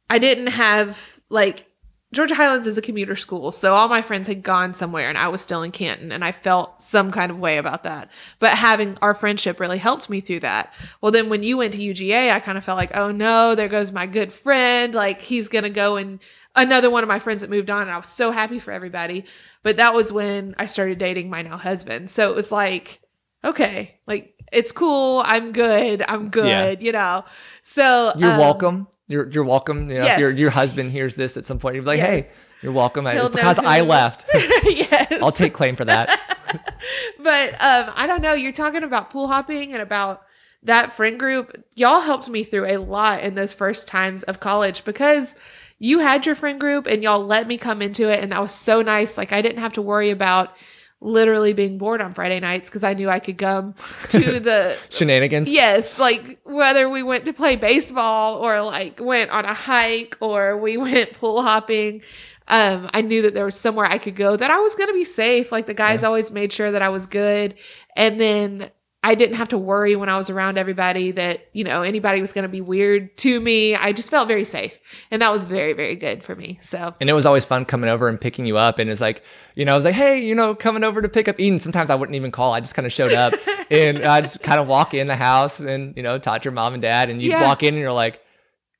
I didn't have like Georgia Highlands is a commuter school, so all my friends had gone somewhere and I was still in Canton and I felt some kind of way about that. But having our friendship really helped me through that. Well, then when you went to UGA, I kind of felt like, oh no, there goes my good friend. Like he's going to go and another one of my friends that moved on and I was so happy for everybody. But that was when I started dating my now husband. So it was like, okay, like it's cool. I'm good. I'm good, you know. So You're um, welcome. You're you're welcome. You know, if your your husband hears this at some point, you're like, Yes. hey, you're welcome. He'll because I left. *laughs* yes. I'll take claim for that. *laughs* but um, I don't know. You're talking about pool hopping and about that friend group. Y'all helped me through a lot in those first times of college because you had your friend group and y'all let me come into it. And that was so nice. Like, I didn't have to worry about literally being bored on Friday nights because I knew I could come to *laughs* the. Shenanigans. Yes, like whether we went to play baseball or like went on a hike or we *laughs* went pool hopping, um, I knew that there was somewhere I could go that I was going to be safe. Like the guys always made sure that I was good. And then I didn't have to worry when I was around everybody that, you know, anybody was going to be weird to me. I just felt very safe. And that was very, very good for me. So, And it was always fun coming over and picking you up. And it's like, you know, I was like, hey, you know, coming over to pick up Eden. Sometimes I wouldn't even call. I just kind of showed up *laughs* and I just kind of walk in the house and, you know, talk to your mom and dad. And you Yeah. walk in and you're like,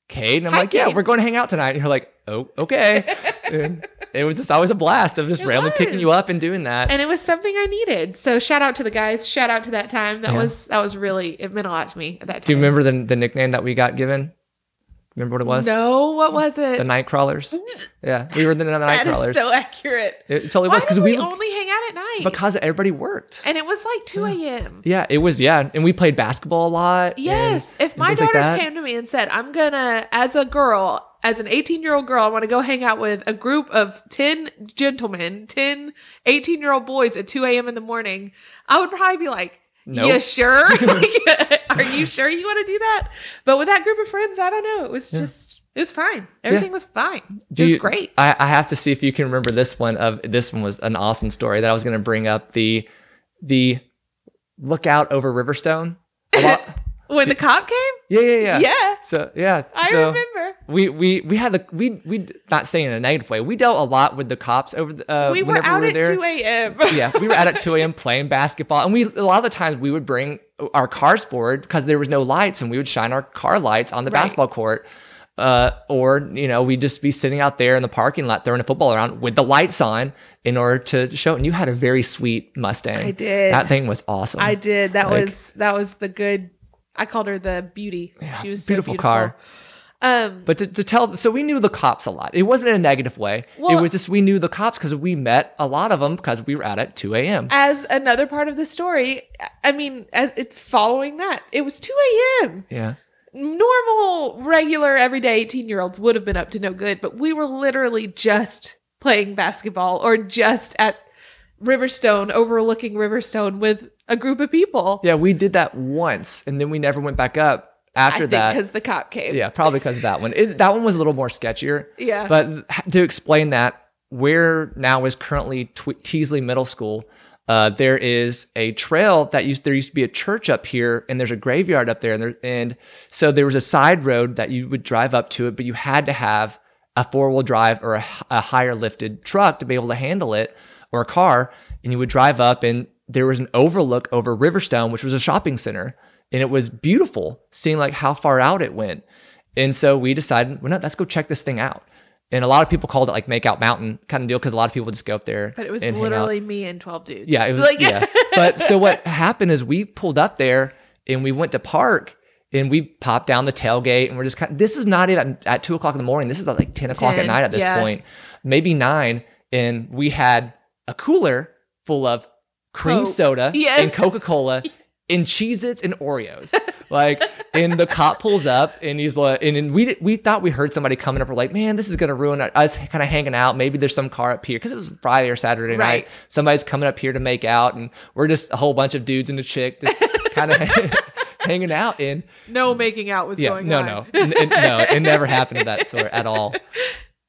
Cade. And I'm Hi, like, yeah, Cade. we're going to hang out tonight. And you're like, oh, okay. *laughs* and it was just always a blast of just It randomly picking you up and doing that. and it was something I needed. So shout out to the guys. Shout out to that time. That Yeah. was, that was really, it meant a lot to me at that time. Do you remember the, the nickname that we got given? Remember what it was? No, what was it? The night crawlers. Yeah, we were the night That crawlers. is so accurate. it totally Why was because we, we, would- only hang out at night? because everybody worked. and it was like 2 a.m. Yeah, it was. Yeah, and we played basketball a lot. and- Yes. if my things like daughters came to me and said, I'm to, as a girl, as an 18 year old girl, I want to go hang out with a group of 10 gentlemen, 10 18 year old boys at 2 a.m. in the morning, I would probably be like, Nope. You sure? *laughs* Like, *laughs* Are you sure you want to do that? But with that group of friends, I don't know. It was just, it was fine. Everything was fine. Do was you- great. I, I have to see if you can remember this one. Of this one was an awesome story that I was going to bring up. The the lookout over Riverstone. A lot- When the cop came? yeah, yeah, yeah. Yeah. So yeah, I so remember. we we we had the we we not saying in a negative way. We dealt a lot with the cops over the. Uh, we were out we at there. 2 a.m. *laughs* yeah, we were out at 2 a.m. playing basketball, and we a lot of the times we would bring our cars forward because there was no lights, and we would shine our car lights on the Right. basketball court. Uh, or you know, we'd just be sitting out there in the parking lot throwing a football around with the lights on in order to show. And you had a very sweet Mustang. I did. That thing was awesome. I did. That Like- was that was the good. I called her the beauty. she was so beautiful car. Um, But to, to tell, so we knew the cops a lot. It wasn't in a negative way. Well- it was just we knew the cops because we met a lot of them because we were out at 2 a.m. as another part of the story, I mean, as it's following that. It was 2 a.m. Yeah. Normal, regular, everyday 18 year olds would have been up to no good, but we were literally just playing basketball or just at Riverstone, overlooking Riverstone with a group of people. Yeah, we did that once and then we never went back up after that. because the cop came. Yeah, probably because of that one. It, that one was a little more sketchier. Yeah. But to explain that, where now is currently Teasley Middle School, uh, there is a trail that used there used to be a church up here, and there's a graveyard up there, and there, and so there was a side road that you would drive up to it, but you had to have a four wheel drive or a higher lifted truck to be able to handle it, or a car, and you would drive up, and there was an overlook over Riverstone, which was a shopping center, and it was beautiful, seeing like how far out it went. And so we decided, well, no, let's go check this thing out. And a lot of people called it like Makeout Mountain kind of deal because a lot of people just go up there. But it was literally me and 12 dudes. yeah, it was like, *laughs* yeah. But so what happened is we pulled up there and we went to park and we popped down the tailgate and we're just kind. this is not even at, at two o'clock in the morning. This is like ten o'clock at night at this yeah. point, maybe nine. And we had a cooler full of cream Coke. soda Yes. and Coca Cola. *laughs* And Cheez-Its and Oreos. Like, and the cop pulls up and he's like, and, and we we thought we heard somebody coming up. We're like, man, this is gonna ruin us kind of hanging out. Maybe there's some car up here because it was Friday or Saturday Right. night. Somebody's coming up here to make out, and we're just a whole bunch of dudes and a chick just *laughs* kind of *laughs* hanging out. And no making out was yeah, going no, on. no, no, n- no, it never happened of that sort at all.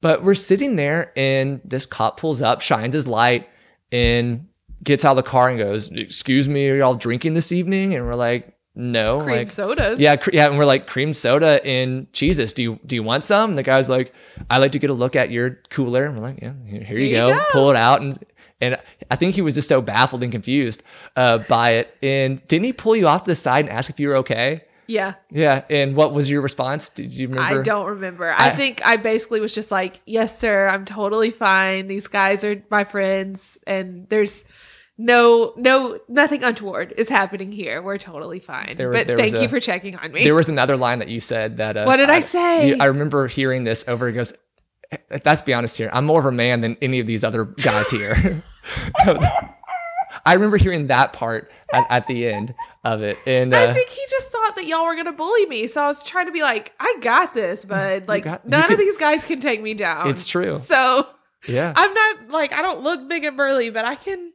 But we're sitting there, and this cop pulls up, shines his light, and gets out of the car and goes, "Excuse me, are y'all drinking this evening?" And we're like, "No." Cream like, sodas. yeah, cr- yeah, and we're like cream soda and cheeses. Do you do you want some? And the guy's like, I'd like to get a look at your cooler. And we're like, yeah, here, here you Here go. you go. Pull it out, and and I think he was just so baffled and confused uh, by it. And didn't he pull you off to the side and ask if you were okay? Yeah. Yeah. And what was your response? Did you remember? I don't remember. I, I- think I basically was just like, "Yes, sir. I'm totally fine. These guys are my friends, and there's no, no, nothing untoward is happening here. We're totally fine. There but there thank was you a- for checking on me. There was another line that you said that. Uh, What did I say? you- I remember hearing this over. He goes, "Let's be honest here. I'm more of a man than any of these other guys here." *laughs* I remember hearing that part at, at the end of it, and uh, I think he just thought that y'all were gonna bully me, so I was trying to be like, "I got this, bud. Like, got- none could- of these guys can take me down." it's true. So Yeah, *laughs* I'm not like I don't look big and burly, but I can.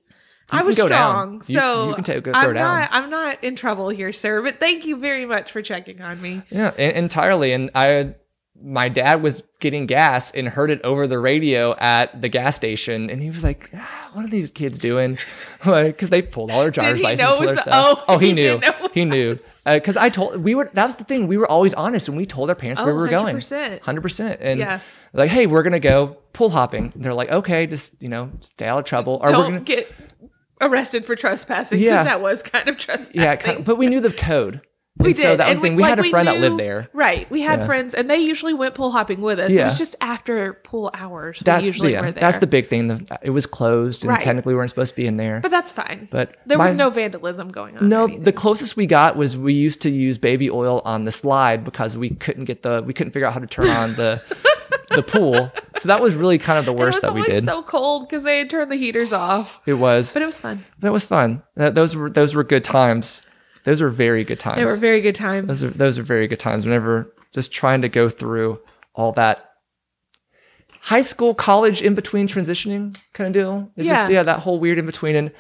I can was go down. strong, You- so you can take- go I'm down. not. I'm not in trouble here, sir. But thank you very much for checking on me. yeah, en- entirely. And I, my dad was getting gas and heard it over the radio at the gas station, and he was like, ah, "What are these kids doing?" *laughs* like, because they pulled all their driver's license, pulled their stuff. oh, he, he knew. know it was he knew. us. Because I told we were. That was the thing. We were always honest, and we told our parents where Oh, we were going. 100%. Hundred percent. And Yeah. like, hey, we're gonna go pool hopping. They're like, okay, just you know, stay out of trouble. Or we're Don't gonna, get arrested for trespassing because Yeah. that was kind of trespassing. yeah, but we knew the code. We And did. So that was and the thing. We, had like, a friend that lived there. Right. We had Yeah. friends, and they usually went pool hopping with us. It was just after pool hours. we That's usually the, were yeah, there. that's the big thing. The, it was closed, and Right. technically we weren't supposed to be in there. But that's fine. But there was no vandalism going on. No, the closest we got was we used to use baby oil on the slide because we couldn't get the we couldn't figure out how to turn on the *laughs* the pool. So that was really kind of the worst that we did. so cold because they had turned the heaters off. it was, But it was fun. that was fun. That, those were those were good times. Those were very good times. They were very good times. those are those are very good times. Whenever just trying to go through all that high school, college, in between transitioning kind of deal. It just Yeah. yeah, that whole weird in between and.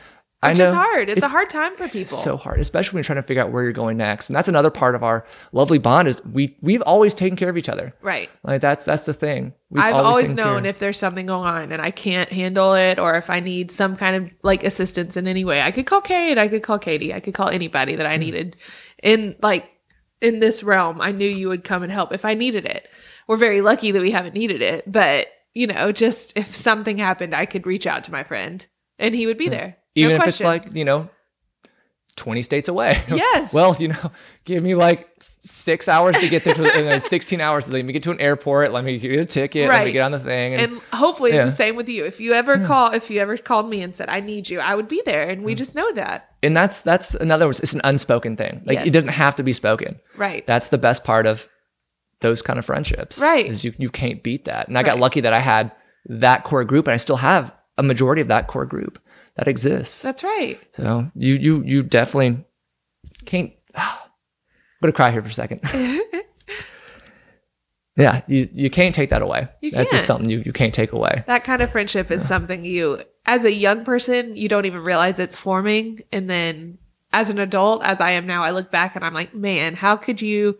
I know is hard. It's, a hard time for people. so hard, especially when you're trying to figure out where you're going next. And that's another part of our lovely bond is we we've always taken care of each other. right. Like that's that's the thing. We've I've always taken known care. if there's something going on and I can't handle it or if I need some kind of like assistance in any way, I could call Cade, I could call Katie, I could call anybody that. I mm-hmm. needed in like in this realm. I knew you would come and help if I needed it. We're very lucky that we haven't needed it, but you know, just if something happened, I could reach out to my friend and he would be there. Hmm. even no if question. it's like you know, twenty states away. *laughs* Yes. well, you know, give me like six hours to get there, to, and then sixteen hours to let me get to an airport. Let me get you a ticket. Right. Let me get on the thing. And, and hopefully it's Yeah. the same with you. If you ever call, if you ever called me and said I need you, I would be there, and we Hmm. just know that. and that's that's another. It's an unspoken thing. Like it doesn't have to be spoken. Right. That's the best part of those kind of friendships. Right. Is you you can't beat that. And I got lucky that I had that core group and I still have a majority of that core group that exists. That's right. so you you you definitely can't *sighs* I'm gonna cry here for a second. *laughs* *laughs* yeah, you you can't take that away. You That's just can't. something you, you can't take away. That kind of friendship is something you, as a young person, you don't even realize it's forming. And then as an adult, as I am now, I look back and I'm like, man, how could you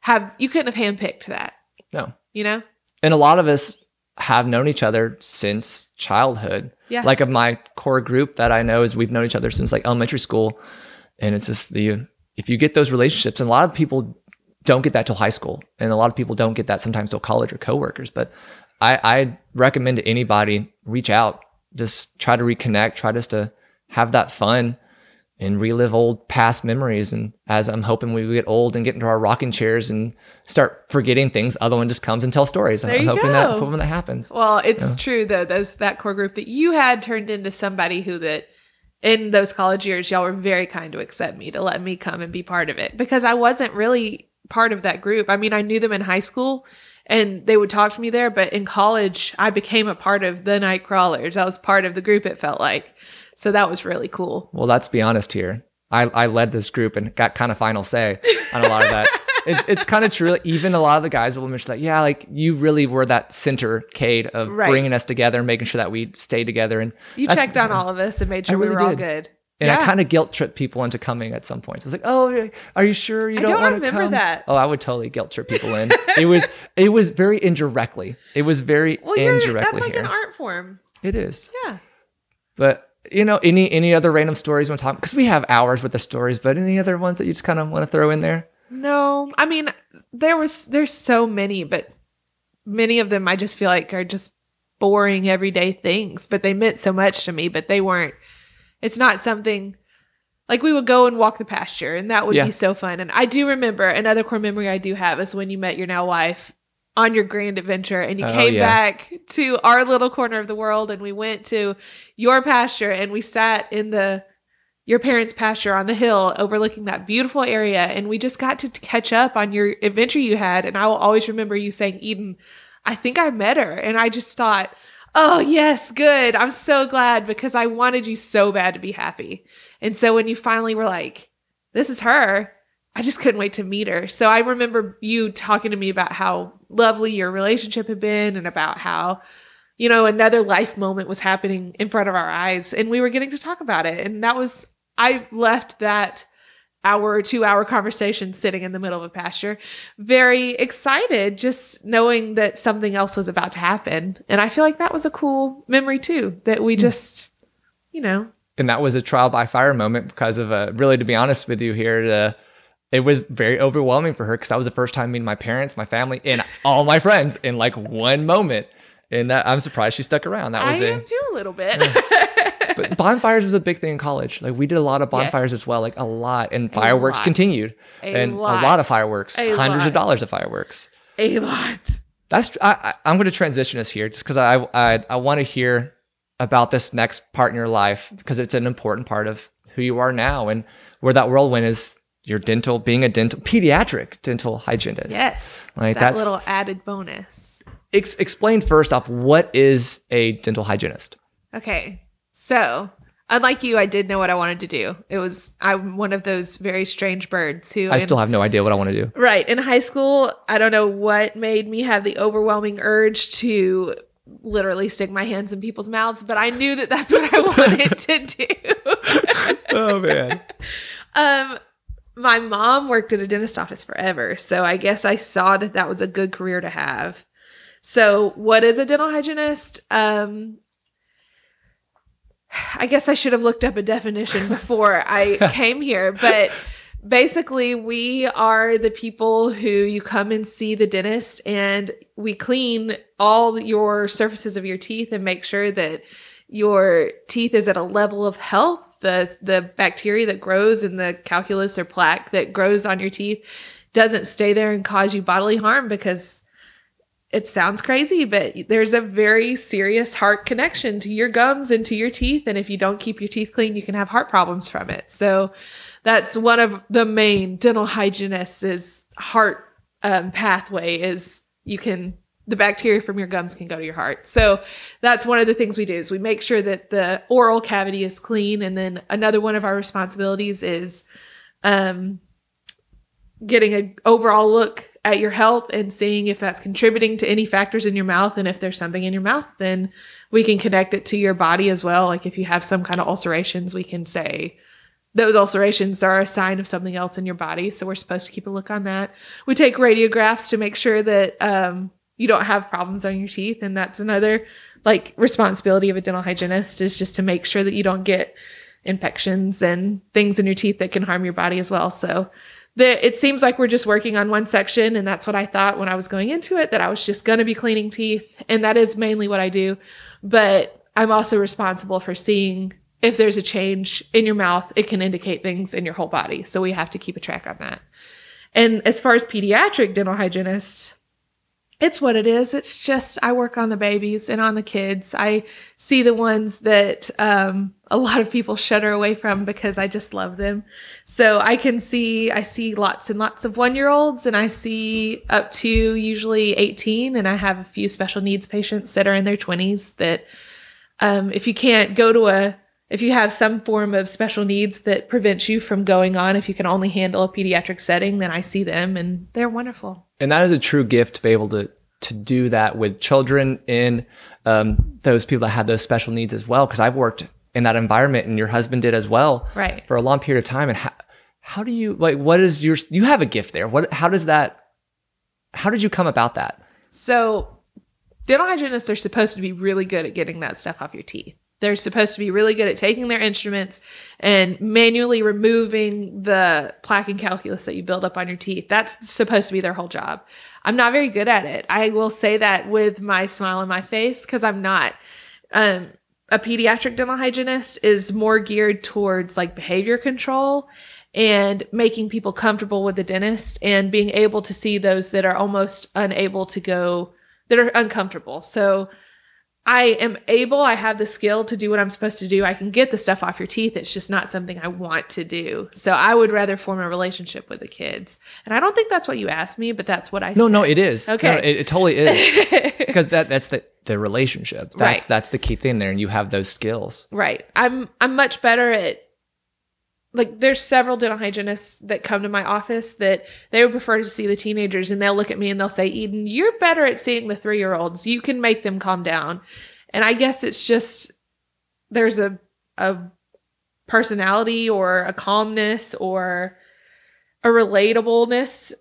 have, you couldn't have handpicked that, No. you know? And a lot of us have known each other since childhood. Yeah. Like of my core group that I know is we've known each other since like elementary school. And it's just the if you get those relationships, and a lot of people don't get that till high school. And a lot of people don't get that sometimes till college or coworkers. But I, I recommend to anybody reach out, just try to reconnect, try just to have that fun and relive old past memories. And as I'm hoping we get old and get into our rocking chairs and start forgetting things, other one just comes and tells stories. There I'm hoping that go. hoping that happens. Well, it's true though. Those that core group that you had turned into somebody who that in those college years y'all were very kind to accept me to let me come and be part of it because I wasn't really part of that group. I mean, I knew them in high school and they would talk to me there, but in college I became a part of the night crawlers. I was part of the group it felt like. So that was really cool. Well, let's be honest here. I, I led this group and got kind of final say on a lot of that. *laughs* it's it's kind of true. Even a lot of the guys will mention like, yeah, like you really were that center, Cade, of Right. bringing us together and making sure that we stay together. And You checked on all of us and made sure really we were all good. and I kind of guilt tripped people into coming at some points. I was like, oh, are you sure you don't, want to remember come? that. Oh, I would totally guilt trip people in. it was it was very indirectly. It was very Well, indirectly that's like here. an art form. it is. Yeah. But you know, any any other random stories you want to talk? Because we have hours with the stories, but any other ones that you just kind of want to throw in there? No, I mean there was there's so many, but many of them I just feel like are just boring everyday things, but they meant so much to me, but they weren't it's not something like we would go and walk the pasture and that would Yeah. be so fun. And I do remember another core memory I do have is when you met your now wife on your grand adventure and you Oh, came yeah. back to our little corner of the world and we went to your pasture and we sat in the your parents' pasture on the hill overlooking that beautiful area. And we just got to catch up on your adventure you had. And I will always remember you saying, Eden, I think I met her. And I just thought, oh, yes, good. I'm so glad because I wanted you so bad to be happy. And so when you finally were like, this is her, I just couldn't wait to meet her. So I remember you talking to me about how lovely your relationship had been and about how you know, another life moment was happening in front of our eyes and we were getting to talk about it. And that was, I left that hour or two hour conversation sitting in the middle of a pasture very excited, just knowing that something else was about to happen. And I feel like that was a cool memory too, that we hmm. just, you know, and that was a trial by fire moment because of a really to be honest with you here the it was very overwhelming for her because that was the first time meeting my parents my family and all my friends in like one moment and that i'm surprised she stuck around that I was a am too a little bit. *laughs* but bonfires was a big thing in college like we did a lot of bonfires Yes. as well like a lot and fireworks lot. continued A and a lot. lot of fireworks A hundreds of dollars of fireworks a lot. that's I, I, i'm going to transition us here just because i i, I want to hear about this next part in your life because it's an important part of who you are now and where that whirlwind is your dental being a dental pediatric dental hygienist Yes. Like, that little added bonus. Ex- explain first off what is a dental hygienist Okay. So, unlike you, I did know what I wanted to do. It was I'm one of those very strange birds who i in- still have no idea what i want to do Right. In high school, I don't know what made me have the overwhelming urge to literally stick my hands in people's mouths, but I knew that that's what I *laughs* wanted to do. *laughs* oh man *laughs* um my mom worked at a dentist office forever, so I guess I saw that that was a good career to have. So, what is a dental hygienist? Um I guess I should have looked up a definition *laughs* before I came here, but basically we are the people who you come and see the dentist and we clean all your surfaces of your teeth and make sure that your teeth is at a level of health the the bacteria that grows in the calculus or plaque that grows on your teeth doesn't stay there and cause you bodily harm because it sounds crazy, but there's a very serious heart connection to your gums and to your teeth. And if you don't keep your teeth clean, you can have heart problems from it. So that's one of the main dental hygienists is heart um, pathway is you can the bacteria from your gums can go to your heart. So that's one of the things we do is we make sure that the oral cavity is clean. And then another one of our responsibilities is um, getting an overall look at your health and seeing if that's contributing to any factors in your mouth. And if there's something in your mouth, then we can connect it to your body as well. Like if you have some kind of ulcerations, we can say, those ulcerations are a sign of something else in your body. So we're supposed to keep a look on that. We take radiographs to make sure that um, you don't have problems on your teeth. And that's another like responsibility of a dental hygienist is just to make sure that you don't get infections and things in your teeth that can harm your body as well. So the, it seems like we're just working on one section. And that's what I thought when I was going into it, that I was just going to be cleaning teeth. And that is mainly what I do. But I'm also responsible for seeing if there's a change in your mouth, it can indicate things in your whole body. So we have to keep a track on that. And as far as pediatric dental hygienists, it's what it is. It's just I work on the babies and on the kids. I see the ones that um, a lot of people shudder away from because I just love them. So I can see I see lots and lots of one year olds, and I see up to usually eighteen, and I have a few special needs patients that are in their twenties. That um, if you can't go to a if you have some form of special needs that prevents you from going on, if you can only handle a pediatric setting, then I see them and they're wonderful. And that is a true gift to be able to to do that with children in um, those people that have those special needs as well. Because I've worked in that environment, and your husband did as well, right, for a long period of time. And how, how do you like? What is your? You have a gift there. What? How does that? How did you come about that? So, dental hygienists are supposed to be really good at getting that stuff off your teeth. They're supposed to be really good at taking their instruments and manually removing the plaque and calculus that you build up on your teeth. That's supposed to be their whole job. I'm not very good at it. I will say that with my smile on my face because I'm not. Um, a pediatric dental hygienist is more geared towards like behavior control and making people comfortable with the dentist and being able to see those that are almost unable to go that are uncomfortable. So I am able, I have the skill to do what I'm supposed to do. I can get the stuff off your teeth. It's just not something I want to do. So I would rather form a relationship with the kids. And I don't think that's what you asked me, but that's what I No, said. no, it is. Okay. No, it, it totally is. *laughs* because that that's the the relationship. That's Right. that's the key thing there and you have those skills. Right. I'm I'm much better at like there's several dental hygienists that come to my office that they would prefer to see the teenagers and they'll look at me and they'll say, Eden, you're better at seeing the three year olds. You can make them calm down. And I guess it's just there's a a personality or a calmness or a relatableness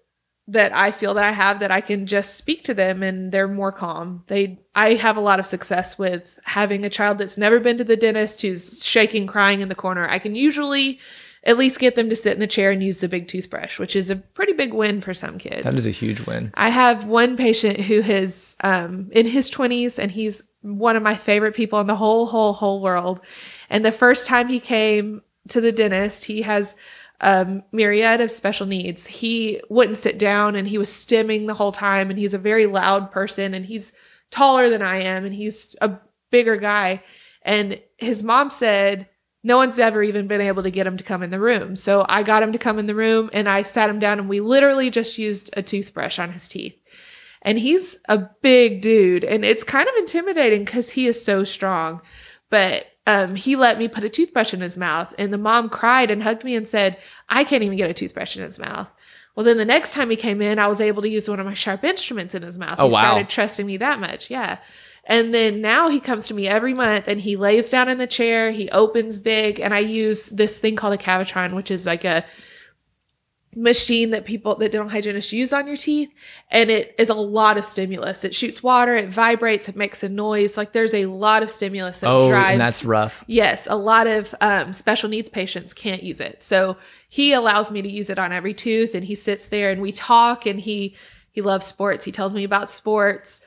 that I feel that I have that I can just speak to them and they're more calm. They I have a lot of success with having a child that's never been to the dentist who's shaking crying in the corner. I can usually at least get them to sit in the chair and use the big toothbrush, which is a pretty big win for some kids. That is a huge win. I have one patient who is um, in his 20s and he's one of my favorite people in the whole, whole, whole world. And the first time he came to the dentist, he has a myriad of special needs. He wouldn't sit down and he was stimming the whole time. And he's a very loud person and he's taller than I am and he's a bigger guy. And his mom said, no one's ever even been able to get him to come in the room. So I got him to come in the room and I sat him down and we literally just used a toothbrush on his teeth. And he's a big dude and it's kind of intimidating because he is so strong. But um, he let me put a toothbrush in his mouth and the mom cried and hugged me and said, I can't even get a toothbrush in his mouth. Well, then the next time he came in, I was able to use one of my sharp instruments in his mouth. Oh, he wow. started trusting me that much. Yeah. And then now he comes to me every month and he lays down in the chair, he opens big, and I use this thing called a Cavitron, which is like a machine that people that dental hygienists use on your teeth and it is a lot of stimulus it shoots water it vibrates it makes a noise like there's a lot of stimulus that Oh, drives and that's rough. Yes, a lot of um, special needs patients can't use it. So he allows me to use it on every tooth, and he sits there and we talk. And he he loves sports. He tells me about sports,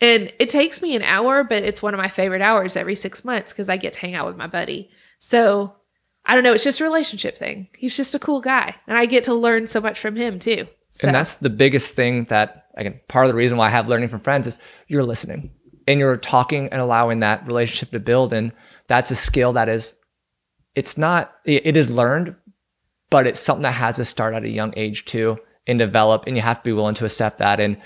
and it takes me an hour, but it's one of my favorite hours every six months because I get to hang out with my buddy. So I don't know. It's just a relationship thing. He's just a cool guy, and I get to learn so much from him too. So And that's the biggest thing that again, part of the reason why I have learning from friends is you're listening and you're talking and allowing that relationship to build. And that's a skill that is it's not it, it is learned, but it's something that has to start at a young age too. and develop and you have to be willing to accept that and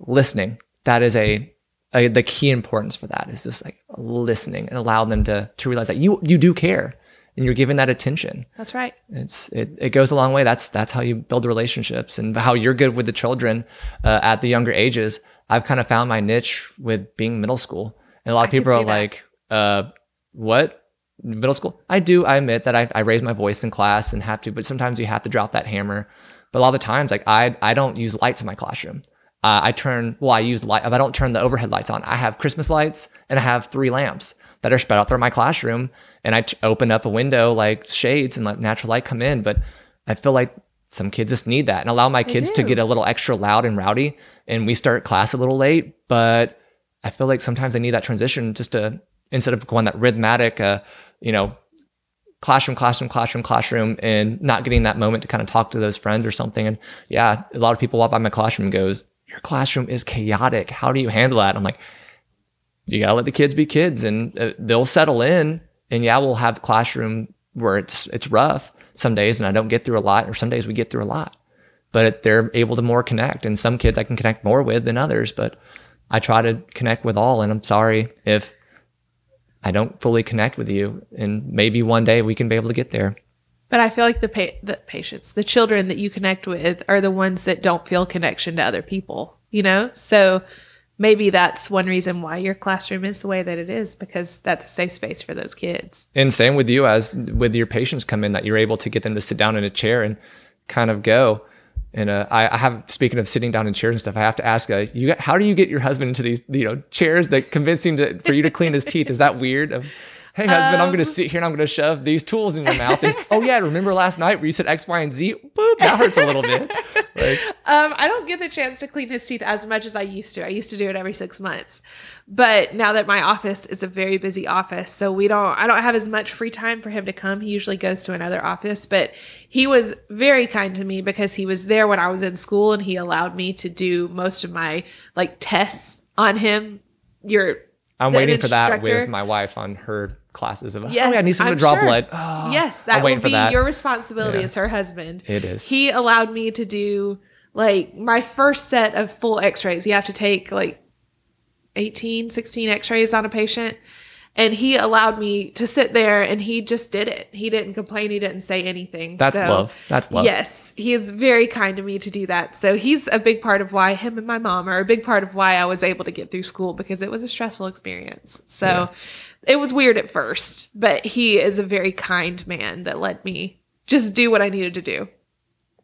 listening that is a, a the key importance for that is just like listening and allow them to to realize that you you do care and you're giving that attention. That's right. it's it, it goes a long way. That's that's how you build relationships and how you're good with the children uh, at the younger ages. I've kind of found my niche with being middle school. And a lot of I people are that. like uh what? Middle school? I do. I admit that I, I raise my voice in class and have to but sometimes you have to drop that hammer. But a lot of the times like i i don't use lights in my classroom uh, i turn well i use light if i don't turn the overhead lights on. I have christmas lights and i have three lamps that are spread out through my classroom and i t- open up a window like shades and let natural light come in but i feel like some kids just need that and allow my kids to get a little extra loud and rowdy and we start class a little late but i feel like sometimes they need that transition just to instead of going that rhythmic uh, you know classroom classroom classroom classroom and not getting that moment to kind of talk to those friends or something. And yeah a lot of people walk by my classroom and goes your classroom is chaotic. How do you handle that? I'm like you gotta let the kids be kids and uh, they'll settle in and yeah we'll have classroom where it's it's rough some days and i don't get through a lot or some days we get through a lot but they're able to more connect and some kids i can connect more with than others but i try to connect with all and i'm sorry if i don't fully connect with you and maybe one day we can be able to get there But I feel like the pa- the patients, the children that you connect with, are the ones that don't feel connection to other people. You know, so maybe that's one reason why your classroom is the way that it is because that's a safe space for those kids. And same with you as with your patients come in that you're able to get them to sit down in a chair and kind of go. And uh, I, I have speaking of sitting down in chairs and stuff, I have to ask, uh, you how do you get your husband into these you know chairs that convince him to for you to clean his teeth? Is that weird? Um, hey husband, I'm going to sit here and I'm going to shove these tools in your mouth. And *laughs* oh yeah, remember last night where you said X, Y, and Z? Boop, that hurts a little bit. *laughs* Like, Um, I don't get the chance to clean his teeth as much as I used to. I used to do it every six months, but now that my office is a very busy office, so we don't. I don't have as much free time for him to come. He usually goes to another office, but he was very kind to me because he was there when I was in school, and he allowed me to do most of my like tests on him. You're I'm The waiting for that with my wife on her classes of oh Yes, yeah, I need someone I'm to draw sure. blood. Oh, yes, ah, I'm that will be that. your responsibility Yeah. as her husband. It is. He allowed me to do like my first set of full x-rays. You have to take like 18, 16 x-rays on a patient. And he allowed me to sit there and he just did it. He didn't complain. He didn't say anything. That's So, love. That's love. Yes, he is very kind to me to do that. So he's a big part of why him and my mom are a big part of why I was able to get through school because it was a stressful experience. So it was weird at first, but he is a very kind man that let me just do what I needed to do.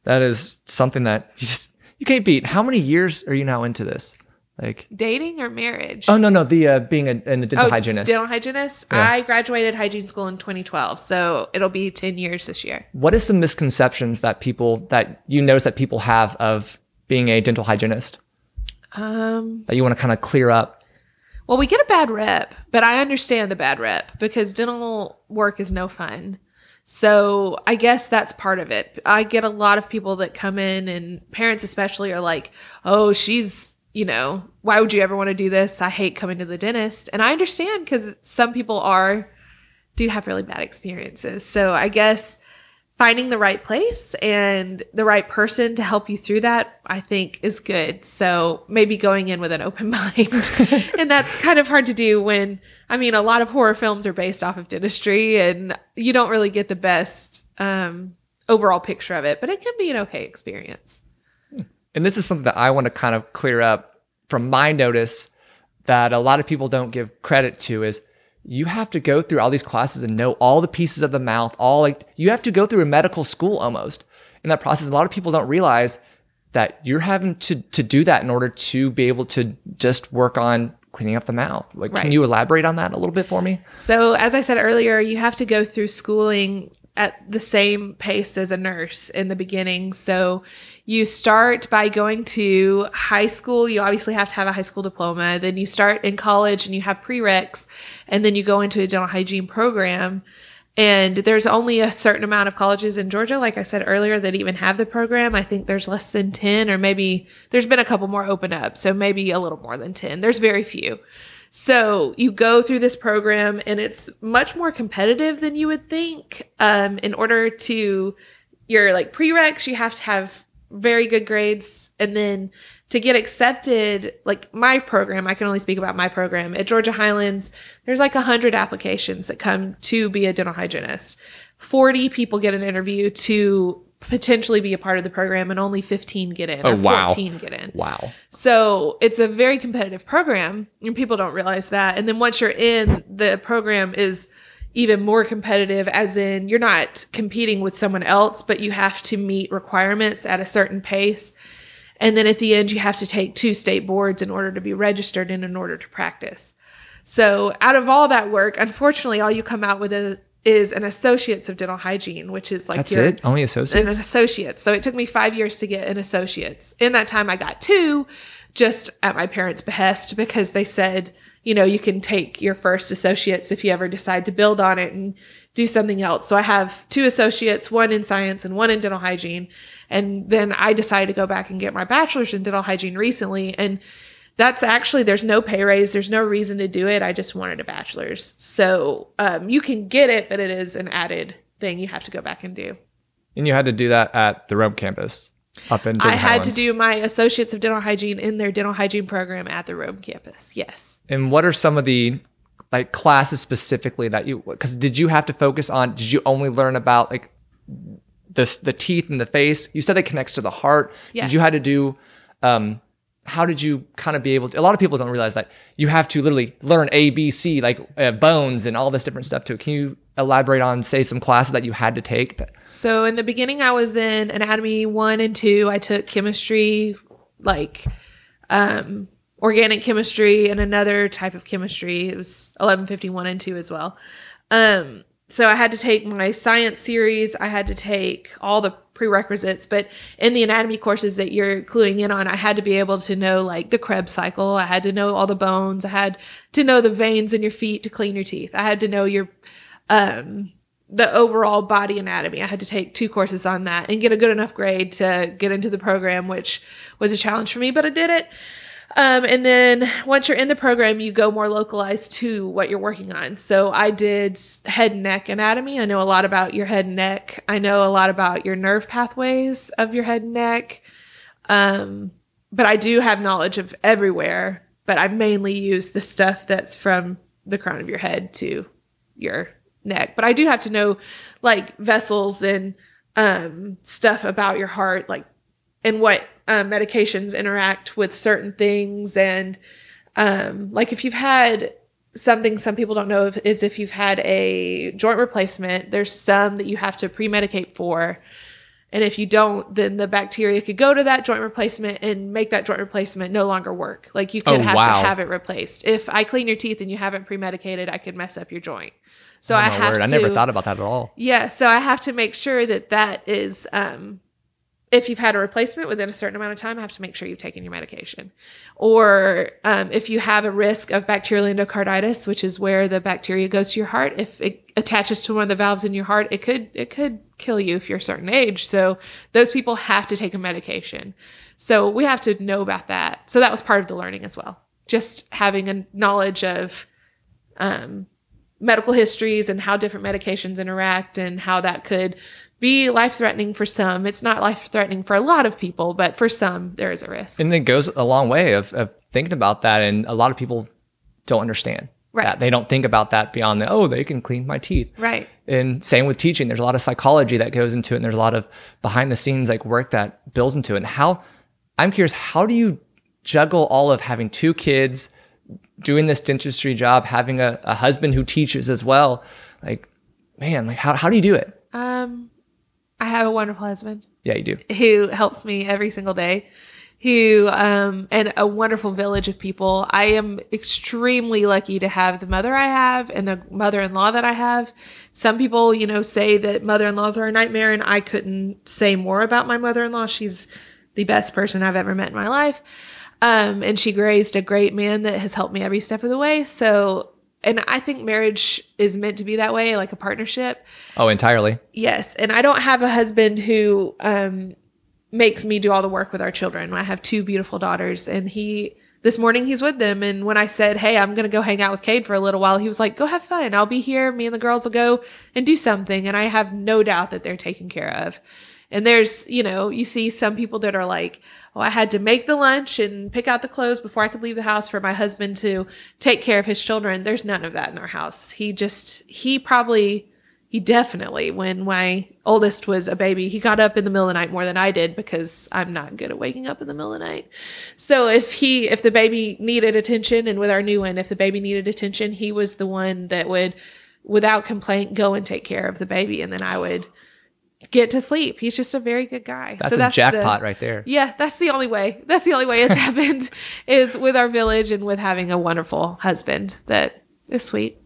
That is something that you just you can't beat. How many years are you now into this? Like, Dating or marriage? oh no, no, the uh, being a, a dental Oh, hygienist. Dental hygienist. Yeah. I graduated hygiene school in 2012, so it'll be 10 years this year. what is some misconceptions that people that you notice that people have of being a dental hygienist Um, that you want to kind of clear up? Well, we get a bad rep, but I understand the bad rep because dental work is no fun. So I guess that's part of it. I get a lot of people that come in, and parents especially are like, oh, she's, you know, why would you ever want to do this? I hate coming to the dentist. And I understand because some people are, do have really bad experiences. So I guess finding the right place and the right person to help you through that, I think is good. So maybe going in with an open *laughs* mind. and that's kind of hard to do when, I mean, a lot of horror films are based off of dentistry and you don't really get the best um, overall picture of it, but it can be an okay experience. And this is something that I want to kind of clear up from my notice that a lot of people don't give credit to is you have to go through all these classes and know all the pieces of the mouth, all like you have to go through a medical school almost in that process. A lot of people don't realize that you're having to to do that in order to be able to just work on cleaning up the mouth. Like, Right. can you elaborate on that a little bit for me? So, as I said earlier, you have to go through schooling at the same pace as a nurse in the beginning. So, you start by going to high school. You obviously have to have a high school diploma. Then you start in college and you have prereqs, and then you go into a dental hygiene program. And there's only a certain amount of colleges in Georgia, like I said earlier, that even have the program. I think there's less than 10, or maybe there's been a couple more open up. So maybe a little more than 10. There's very few. So you go through this program, and it's much more competitive than you would think. Um, in order to your like prereqs, you have to have very good grades. And then to get accepted, like my program, I can only speak about my program at Georgia Highlands. There's like a hundred applications that come to be a dental hygienist. 40 people get an interview to potentially be a part of the program and only 15 get in Oh, or wow. 14 get in. Wow. So it's a very competitive program, and people don't realize that. And then once you're in, the program is even more competitive, as in you're not competing with someone else, but you have to meet requirements at a certain pace. And then at the end, you have to take two state boards in order to be registered and in order to practice. So out of all that work, unfortunately, all you come out with a, is an associates of dental hygiene, which is like That's your, it? Only an associates? associate's. So it took me five years to get an associate's. In that time, I got two just at my parents' behest because they said, you know, you can take your first associate's if you ever decide to build on it and do something else. So I have two associates, one in science and one in dental hygiene. And then I decided to go back and get my bachelor's in dental hygiene recently. And that's actually there's no pay raise there's no reason to do it i just wanted a bachelor's so um, you can get it but it is an added thing you have to go back and do And you had to do that at the Rome campus up in I had to do my associates of dental hygiene in their dental hygiene program at the Rome campus. Yes. And what are some of the like classes specifically that you because did you have to focus on did you only learn about like the the teeth and the face you said it connects to the heart Yeah. did you had to do um how did you kind of be able to a lot of people don't realize that you have to literally learn a b c like uh, bones and all this different stuff too can you elaborate on say some classes that you had to take that, So in the beginning, I was in anatomy one and two. I took chemistry, like um, organic chemistry, and another type of chemistry. It was eleven fifty one and two as well. Um, so I had to take my science series. I had to take all the prerequisites, but in the anatomy courses that you're cluing in on, I had to be able to know like the Krebs cycle. I had to know all the bones. I had to know the veins in your feet to clean your teeth. I had to know your um, the overall body anatomy. I had to take two courses on that and get a good enough grade to get into the program, which was a challenge for me, but I did it. Um, and then once you're in the program, you go more localized to what you're working on. So I did head and neck anatomy. I know a lot about your head and neck. I know a lot about your nerve pathways of your head and neck. Um, but I do have knowledge of everywhere, but I mainly use the stuff that's from the crown of your head to your neck. But I do have to know like vessels and um, stuff about your heart, like and what uh, medications interact with certain things. And um, like if you've had something some people don't know if, is if you've had a joint replacement, there's some that you have to pre medicate for. And if you don't, then the bacteria could go to that joint replacement and make that joint replacement no longer work. Like you could Oh, have wow. to have it replaced. If I clean your teeth and you haven't pre-medicated, I could mess up your joint. So Oh, I have word, to. i never thought about that at all Yeah, so I have to make sure that that is, um, if you've had a replacement within a certain amount of time, I have to make sure you've taken your medication. Or um, if you have a risk of bacterial endocarditis, which is where the bacteria goes to your heart, if it attaches to one of the valves in your heart, it could it could kill you if you're a certain age. So those people have to take a medication. So we have to know about that. So that was part of the learning as well. Just having a knowledge of um, medical histories and how different medications interact and how that could be life threatening for some. It's not life threatening for a lot of people, but for some, there is a risk. and it goes a long way of, of thinking about that and a lot of people don't understand Right. that they don't think about that beyond the oh they can clean my teeth Right. and same with teaching there's a lot of psychology that goes into it and there's a lot of behind the scenes like work that builds into it and how i'm curious how do you juggle all of having two kids doing this dentistry job having a, a husband who teaches as well like man like how, how do you do it Um, I have a wonderful husband yeah you do who helps me every single day. Who um and a wonderful village of people. I am extremely lucky to have the mother I have and the mother-in-law that I have. Some people, you know, say that mother-in-laws are a nightmare and I couldn't say more about my mother-in-law. She's the best person I've ever met in my life. Um and she raised a great man that has helped me every step of the way. So and I think marriage is meant to be that way, like a partnership. oh entirely Yes, and I don't have a husband who um, makes me do all the work with our children. I have two beautiful daughters, and he this morning he's with them. And when I said, "Hey, I'm going to go hang out with Cade for a little while," he was like, "Go have fun. I'll be here. Me and the girls will go and do something." And I have no doubt that they're taken care of. And there's, you know, you see some people that are like, oh, I had to make the lunch and pick out the clothes before I could leave the house for my husband to take care of his children. There's none of that in our house. He just, he probably, he definitely, when my oldest was a baby, he got up in the middle of the night more than I did because I'm not good at waking up in the middle of the night. So if he, if the baby needed attention, and with our new one, if the baby needed attention, he was the one that would, without complaint, go and take care of the baby. And then I would, get to sleep. He's just a very good guy. That's so a jackpot the, right there. Yeah, that's the only way. That's the only way it's *laughs* happened is with our village and with having a wonderful husband that is sweet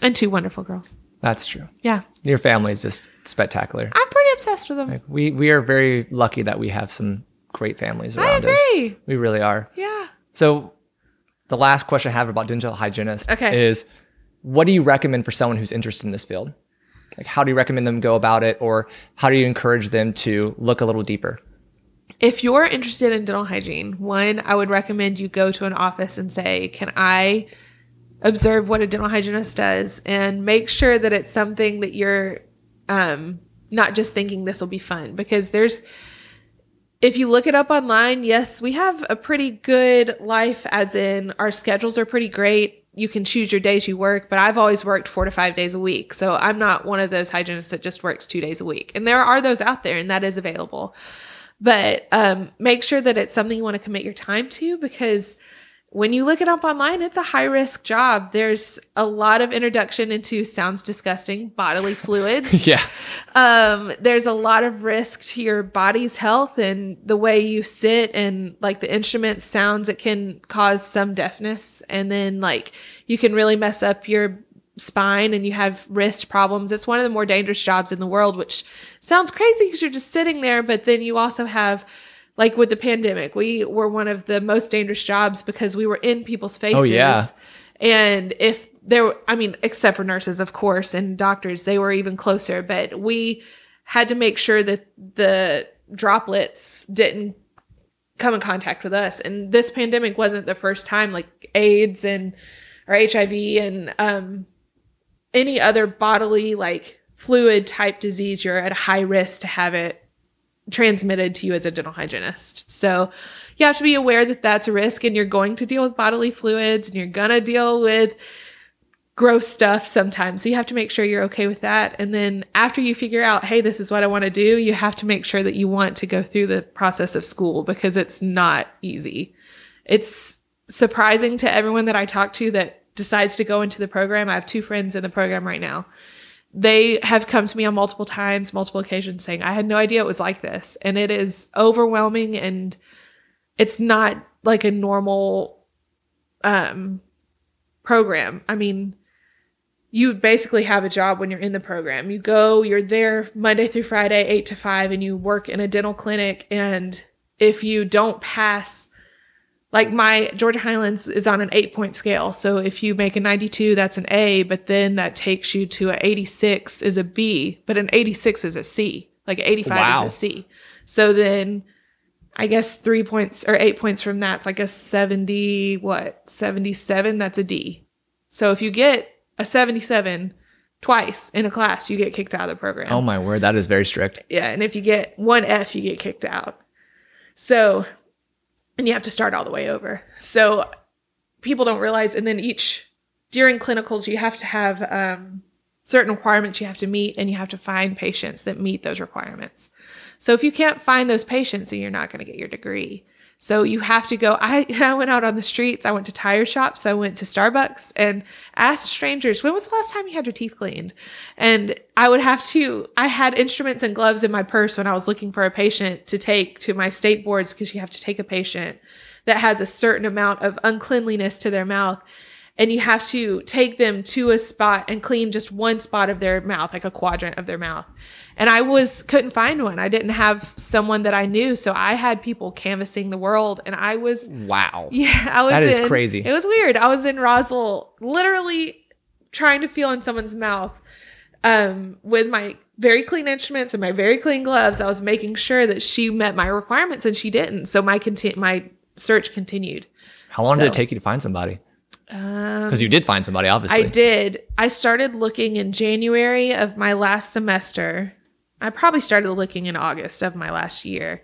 and two wonderful girls. That's true. Yeah. Your family is just spectacular. I'm pretty obsessed with them. Like we we are very lucky that we have some great families around us. We really are. Yeah. So the last question I have about dental hygienist okay. is what do you recommend for someone who's interested in this field? Like, how do you recommend them go about it, or how do you encourage them to look a little deeper? If you're interested in dental hygiene, one, I would recommend you go to an office and say, Can I observe what a dental hygienist does and make sure that it's something that you're um, not just thinking this will be fun? Because there's, if you look it up online, yes, we have a pretty good life, as in our schedules are pretty great you can choose your days you work, but I've always worked four to five days a week. So I'm not one of those hygienists that just works two days a week. And there are those out there, and that is available. But um, make sure that it's something you want to commit your time to because when you look it up online, it's a high risk job. There's a lot of introduction into sounds disgusting bodily fluids. *laughs* yeah. Um, there's a lot of risk to your body's health and the way you sit and like the instrument sounds. It can cause some deafness and then like you can really mess up your spine and you have wrist problems. It's one of the more dangerous jobs in the world, which sounds crazy because you're just sitting there, but then you also have like with the pandemic, we were one of the most dangerous jobs because we were in people's faces. Oh, yeah. And if there, I mean, except for nurses, of course, and doctors, they were even closer, but we had to make sure that the droplets didn't come in contact with us. And this pandemic wasn't the first time, like AIDS and or HIV and um, any other bodily like fluid type disease, you're at a high risk to have it transmitted to you as a dental hygienist. So you have to be aware that that's a risk and you're going to deal with bodily fluids and you're going to deal with gross stuff sometimes. So you have to make sure you're okay with that. And then after you figure out, hey, this is what I want to do, you have to make sure that you want to go through the process of school because it's not easy. It's surprising to everyone that I talk to that decides to go into the program. I have two friends in the program right now they have come to me on multiple times, multiple occasions saying, I had no idea it was like this. And it is overwhelming and it's not like a normal um, program. I mean, you basically have a job when you're in the program. You go, you're there Monday through Friday, eight to five, and you work in a dental clinic. And if you don't pass like my Georgia Highlands is on an eight point scale. So if you make a 92, that's an A, but then that takes you to an 86 is a B, but an 86 is a C. Like 85 wow. is a C. So then I guess three points or eight points from that's I guess 70, what, 77, that's a D. So if you get a 77 twice in a class, you get kicked out of the program. Oh my word, that is very strict. Yeah. And if you get one F, you get kicked out. So and you have to start all the way over. So people don't realize, and then each during clinicals, you have to have um, certain requirements you have to meet, and you have to find patients that meet those requirements. So if you can't find those patients, then you're not going to get your degree. So you have to go. I, *laughs* I went out on the streets. I went to tire shops. I went to Starbucks and asked strangers, when was the last time you had your teeth cleaned? And I would have to, I had instruments and gloves in my purse when I was looking for a patient to take to my state boards because you have to take a patient that has a certain amount of uncleanliness to their mouth and you have to take them to a spot and clean just one spot of their mouth like a quadrant of their mouth. And i was couldn't find one. I didn't have someone that i knew. So i had people canvassing the world and i was wow. *laughs* Yeah i was that is in, crazy. It was weird. I was in roswell literally trying to feel in someone's mouth um, with my very clean instruments and my very clean gloves. I was making sure that she met my requirements and she didn't. So my conti- my search continued. How long so, did it take you to find somebody because um, you did find somebody, obviously. I did. I started looking in January of my last semester. I probably started looking in August of my last year.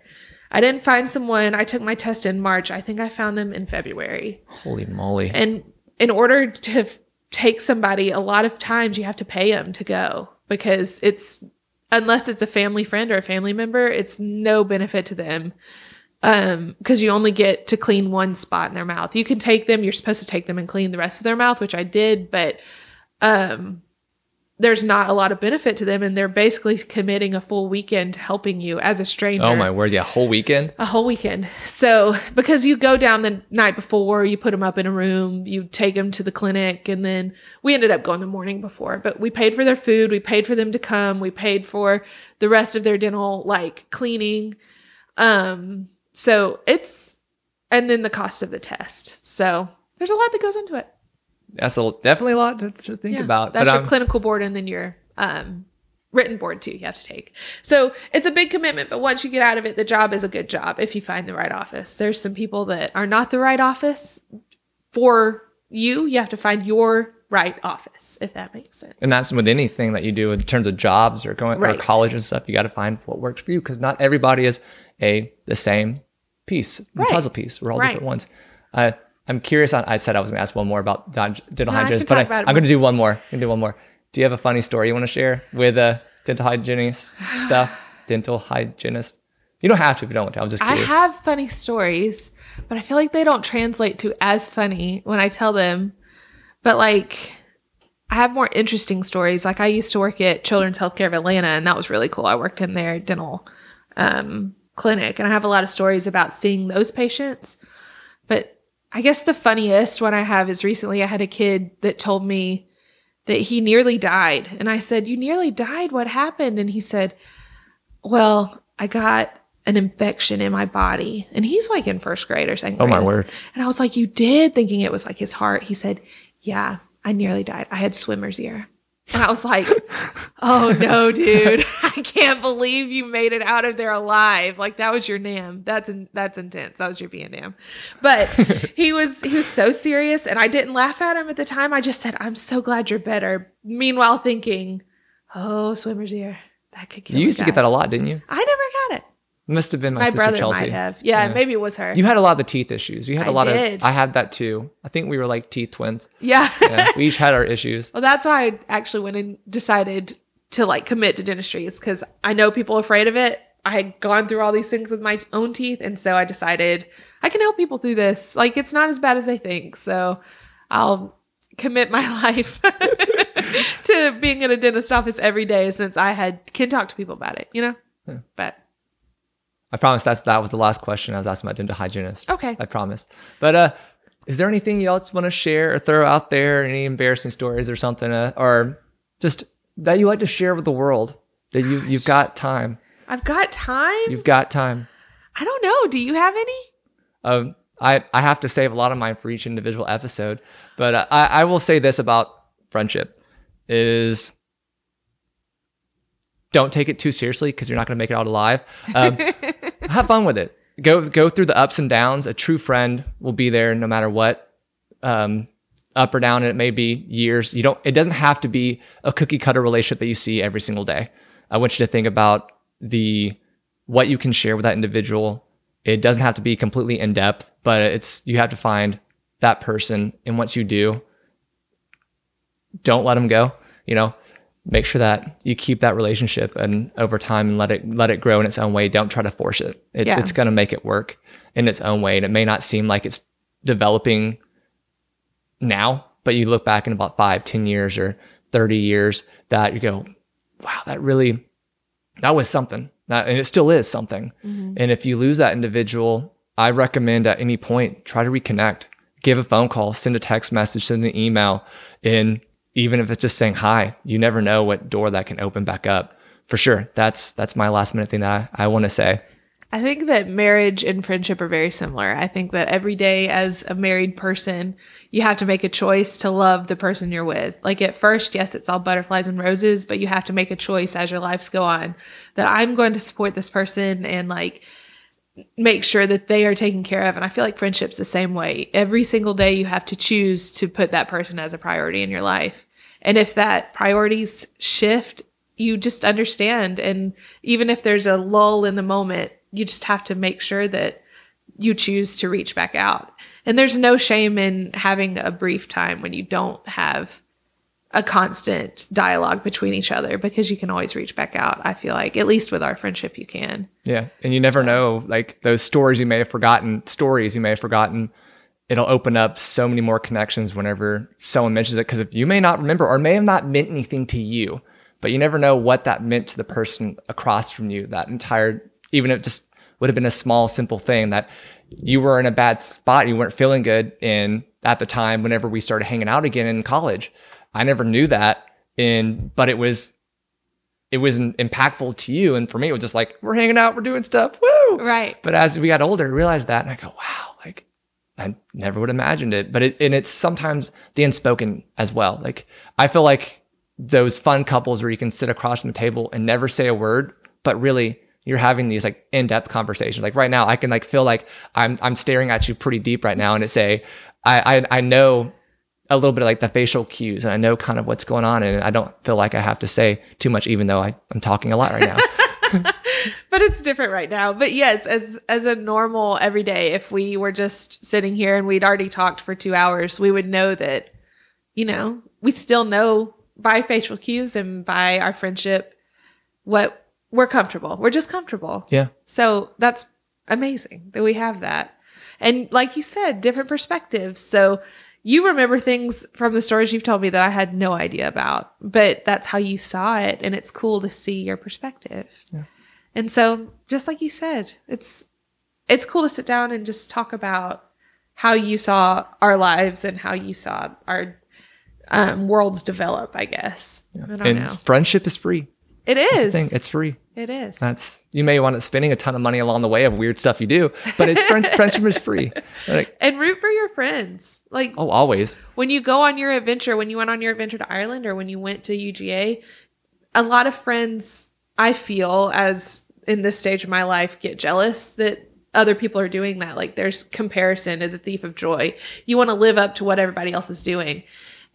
I didn't find someone. I took my test in March. I think I found them in February. Holy moly. And in order to f- take somebody, a lot of times you have to pay them to go because it's, unless it's a family friend or a family member, it's no benefit to them. Um, because you only get to clean one spot in their mouth. You can take them, you're supposed to take them and clean the rest of their mouth, which I did, but um there's not a lot of benefit to them and they're basically committing a full weekend to helping you as a stranger oh my word. Yeah. Whole weekend. a whole weekend so because you go down the night before you put them up in a room you take them to the clinic and then we ended up going the morning before but we paid for their food we paid for them to come we paid for the rest of their dental like cleaning um so it's and then the cost of the test so there's a lot that goes into it That's a, definitely a lot to, to think yeah, about. That's but your I'm- clinical board and then your um, written board too. You have to take. So it's a big commitment, but once you get out of it, the job is a good job if you find the right office. There's some people that are not the right office for you. You have to find your right office, if that makes sense. And that's with anything that you do in terms of jobs or going Right. or college and stuff. You got to find what works for you because not everybody is a the same piece, Right. puzzle piece. We're all Right. different ones. Uh, I'm curious. On I said I was going to ask one more about dental No, I hygienist, but I, I'm going to do one more. I'm going to do one more. Do you have a funny story you want to share with a dental hygienist *sighs* stuff? Dental hygienist. You don't have to if you don't want to. I was just I curious. have funny stories, but I feel like they don't translate to as funny when I tell them. But like, I have more interesting stories. Like I used to work at Children's Healthcare of Atlanta, and that was really cool. I worked in their dental um, clinic, and I have a lot of stories about seeing those patients. But I guess the funniest one I have is recently I had a kid that told me that he nearly died, and I said, "You nearly died? What happened?" And he said, "Well, I got." An infection in my body. And he's like in first grade or second oh my word. And I was like, You did? Thinking it was like his heart. He said, Yeah, I nearly died. I had swimmer's ear. And I was like, Oh no, dude. *laughs* I can't believe you made it out of there alive. Like that was your NAM. That's in, that's intense. That was your Vietnam. But he was he was so serious and I didn't laugh at him at the time. I just said, I'm so glad you're better. Meanwhile thinking, Oh, swimmer's ear. That could kill You used to guy." get that a lot, didn't you? I never got it. Must have been my, My, sister brother Chelsea. might have. Yeah, Yeah. maybe it was her. You had a lot of the teeth issues. You had a I lot did. of. I had that too. I think we were like teeth twins. yeah. Yeah, we each had our issues. Well, that's why I actually went and decided to like commit to dentistry. Is because I know people are afraid of it. I had gone through all these things with my own teeth, and so I decided I can help people through this. Like it's not as bad as they think. So I'll commit my *laughs* life to being in a dentist office every day since I had can talk to people about it. You know, but I promise that's that was the last question I was asking about dental hygienist. okay. I promise. But uh, is there anything you else you want to share or throw out there? Any embarrassing stories or something, uh, or just that you like to share with the world? That you you've got time. I've got time. You've got time. I don't know. Do you have any? Um, I I have to save a lot of mine for each individual episode, but uh, I I will say this about friendship is don't take it too seriously because you're not going to make it out alive. Um, *laughs* have fun with it. Go go through the ups and downs. A true friend will be there no matter what, um, up or down. And it may be years. You don't. It doesn't have to be a cookie cutter relationship that you see every single day. I want you to think about the what you can share with that individual. It doesn't have to be completely in depth, but it's you have to find that person. And once you do, don't let them go. You know, make sure that you keep that relationship and over time and let it let it grow in its own way. Don't try to force it. It's Yeah. it's gonna make it work in its own way. And it may not seem like it's developing now, but you look back in about five, ten years or 30 years that you go, wow, that really that was something. That, and it still is something. Mm-hmm. And if you lose that individual, I recommend at any point try to reconnect. Give a phone call, send a text message, send an email, and even if it's just saying hi, you never know what door that can open back up. For sure, that's that's my last minute thing that I, I want to say. I think that marriage and friendship are very similar. I think that every day as a married person, you have to make a choice to love the person you're with. Like at first, yes, it's all butterflies and roses, but you have to make a choice as your lives go on that I'm going to support this person and like make sure that they are taken care of. And I feel like friendship's the same way. Every single day you have to choose to put that person as a priority in your life. And if that priorities shift, you just understand. And even if there's a lull in the moment, you just have to make sure that you choose to reach back out. And there's no shame in having a brief time when you don't have a constant dialogue between each other because you can always reach back out. I feel like, at least with our friendship, you can. Yeah. And you never so. know, like those stories you may have forgotten, stories you may have forgotten, it'll open up so many more connections whenever someone mentions it. Because if you may not remember or may have not meant anything to you, but you never know what that meant to the person across from you, that entire, even if it just would have been a small, simple thing that you were in a bad spot, you weren't feeling good in at the time whenever we started hanging out again in college I never knew that. And but it was it was impactful to you. And for me, it was just like, we're hanging out, we're doing stuff. Woo! Right. But as we got older, I realized that and I go, wow, like I never would have imagined it. But it and it's sometimes the unspoken as well. Like I feel like those fun couples where you can sit across from the table and never say a word, but really you're having these like in-depth conversations. Like right now, I can like feel like I'm I'm staring at you pretty deep right now, and it's a I know a little bit of like the facial cues and I know kind of what's going on and I don't feel like I have to say too much even though I, I'm talking a lot right now. *laughs* *laughs* but it's different right now. But yes, as as a normal everyday, if we were just sitting here and we'd already talked for two hours, we would know that, you know, we still know by facial cues and by our friendship what we're comfortable. We're just comfortable. Yeah. So that's amazing that we have that. And like you said, different perspectives. So you remember things from the stories you've told me that I had no idea about, but that's how you saw it. And it's cool to see your perspective. Yeah. And so, just like you said, it's, it's cool to sit down and just talk about how you saw our lives and how you saw our um, worlds develop, I guess. Yeah. I don't and know. Friendship is free. It is. It's free. It is. That's you may want to spending a ton of money along the way of weird stuff you do, but it's friend, *laughs* friendship is free. Like, and root for your friends. Like oh, always. When you go on your adventure, when you went on your adventure to Ireland, or when you went to UGA, a lot of friends I feel as in this stage of my life get jealous that other people are doing that. Like there's comparison is a thief of joy. You want to live up to what everybody else is doing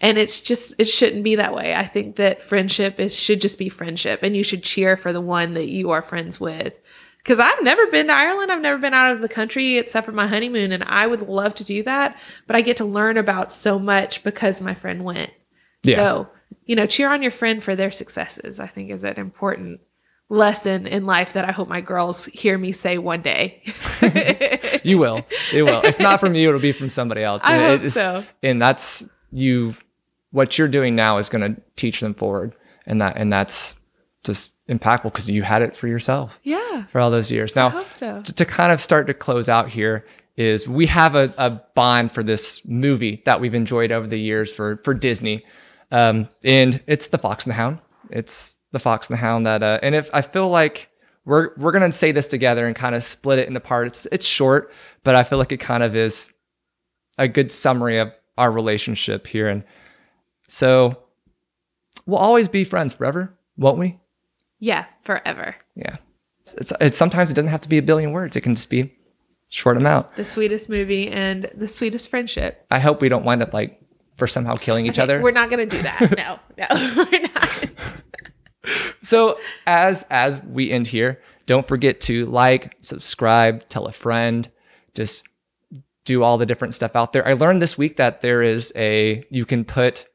and it's just it shouldn't be that way. I think that friendship is should just be friendship and you should cheer for the one that you are friends with. Because i've never been to ireland. I've never been out of the country except for my honeymoon and i would love to do that but i get to learn about so much because my friend went. Yeah. so you know cheer on your friend for their successes i think is an important lesson in life that i hope my girls hear me say one day. *laughs* You will. It will. If not from you it'll be from somebody else. I hope so. and that's you what you're doing now is going to teach them forward. And that and that's just impactful because you had it for yourself yeah. for all those years. Now so. to, to kind of start to close out here is we have a, a bond for this movie that we've enjoyed over the years for for disney. Um, and it's the fox and the hound. It's the fox and the hound that uh, and if i feel like we're we're gonna say this together and kind of split it into parts. It's short but i feel like it kind of is a good summary of our relationship here and so we'll always be friends forever, won't we? Yeah, forever. Yeah. It's, it's, it's sometimes it doesn't have to be a billion words. It can just be short amount. The sweetest movie and the sweetest friendship. I hope we don't wind up like for somehow killing each okay, other. We're not going to do that. No, no, *laughs* we're not. so as as we end here, don't forget to like, subscribe, tell a friend, just do all the different stuff out there. I learned this week that there is a you can put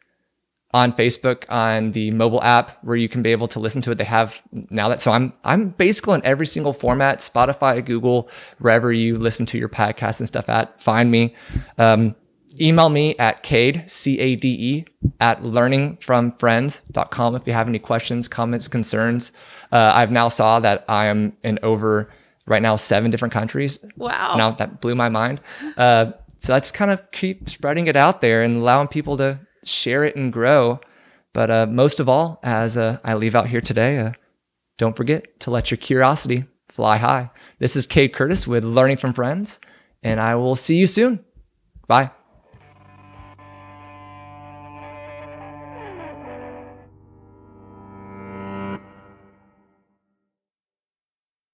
on Facebook on the mobile app where you can be able to listen to it. They have now that so I'm I'm basically in every single format, Spotify, Google, wherever you listen to your podcast and stuff at. Find me. Um, email me at cade c-a-d-e at learningfromfriends.com if you have any questions comments concerns uh, i've now saw that i am in over right now seven different countries wow now that blew my mind uh, so let's kind of keep spreading it out there and allowing people to share it and grow. But uh, most of all, as uh, I leave out here today, uh, don't forget to let your curiosity fly high. This is Cade Curtis with Learning from Friends, and I will see you soon. Bye.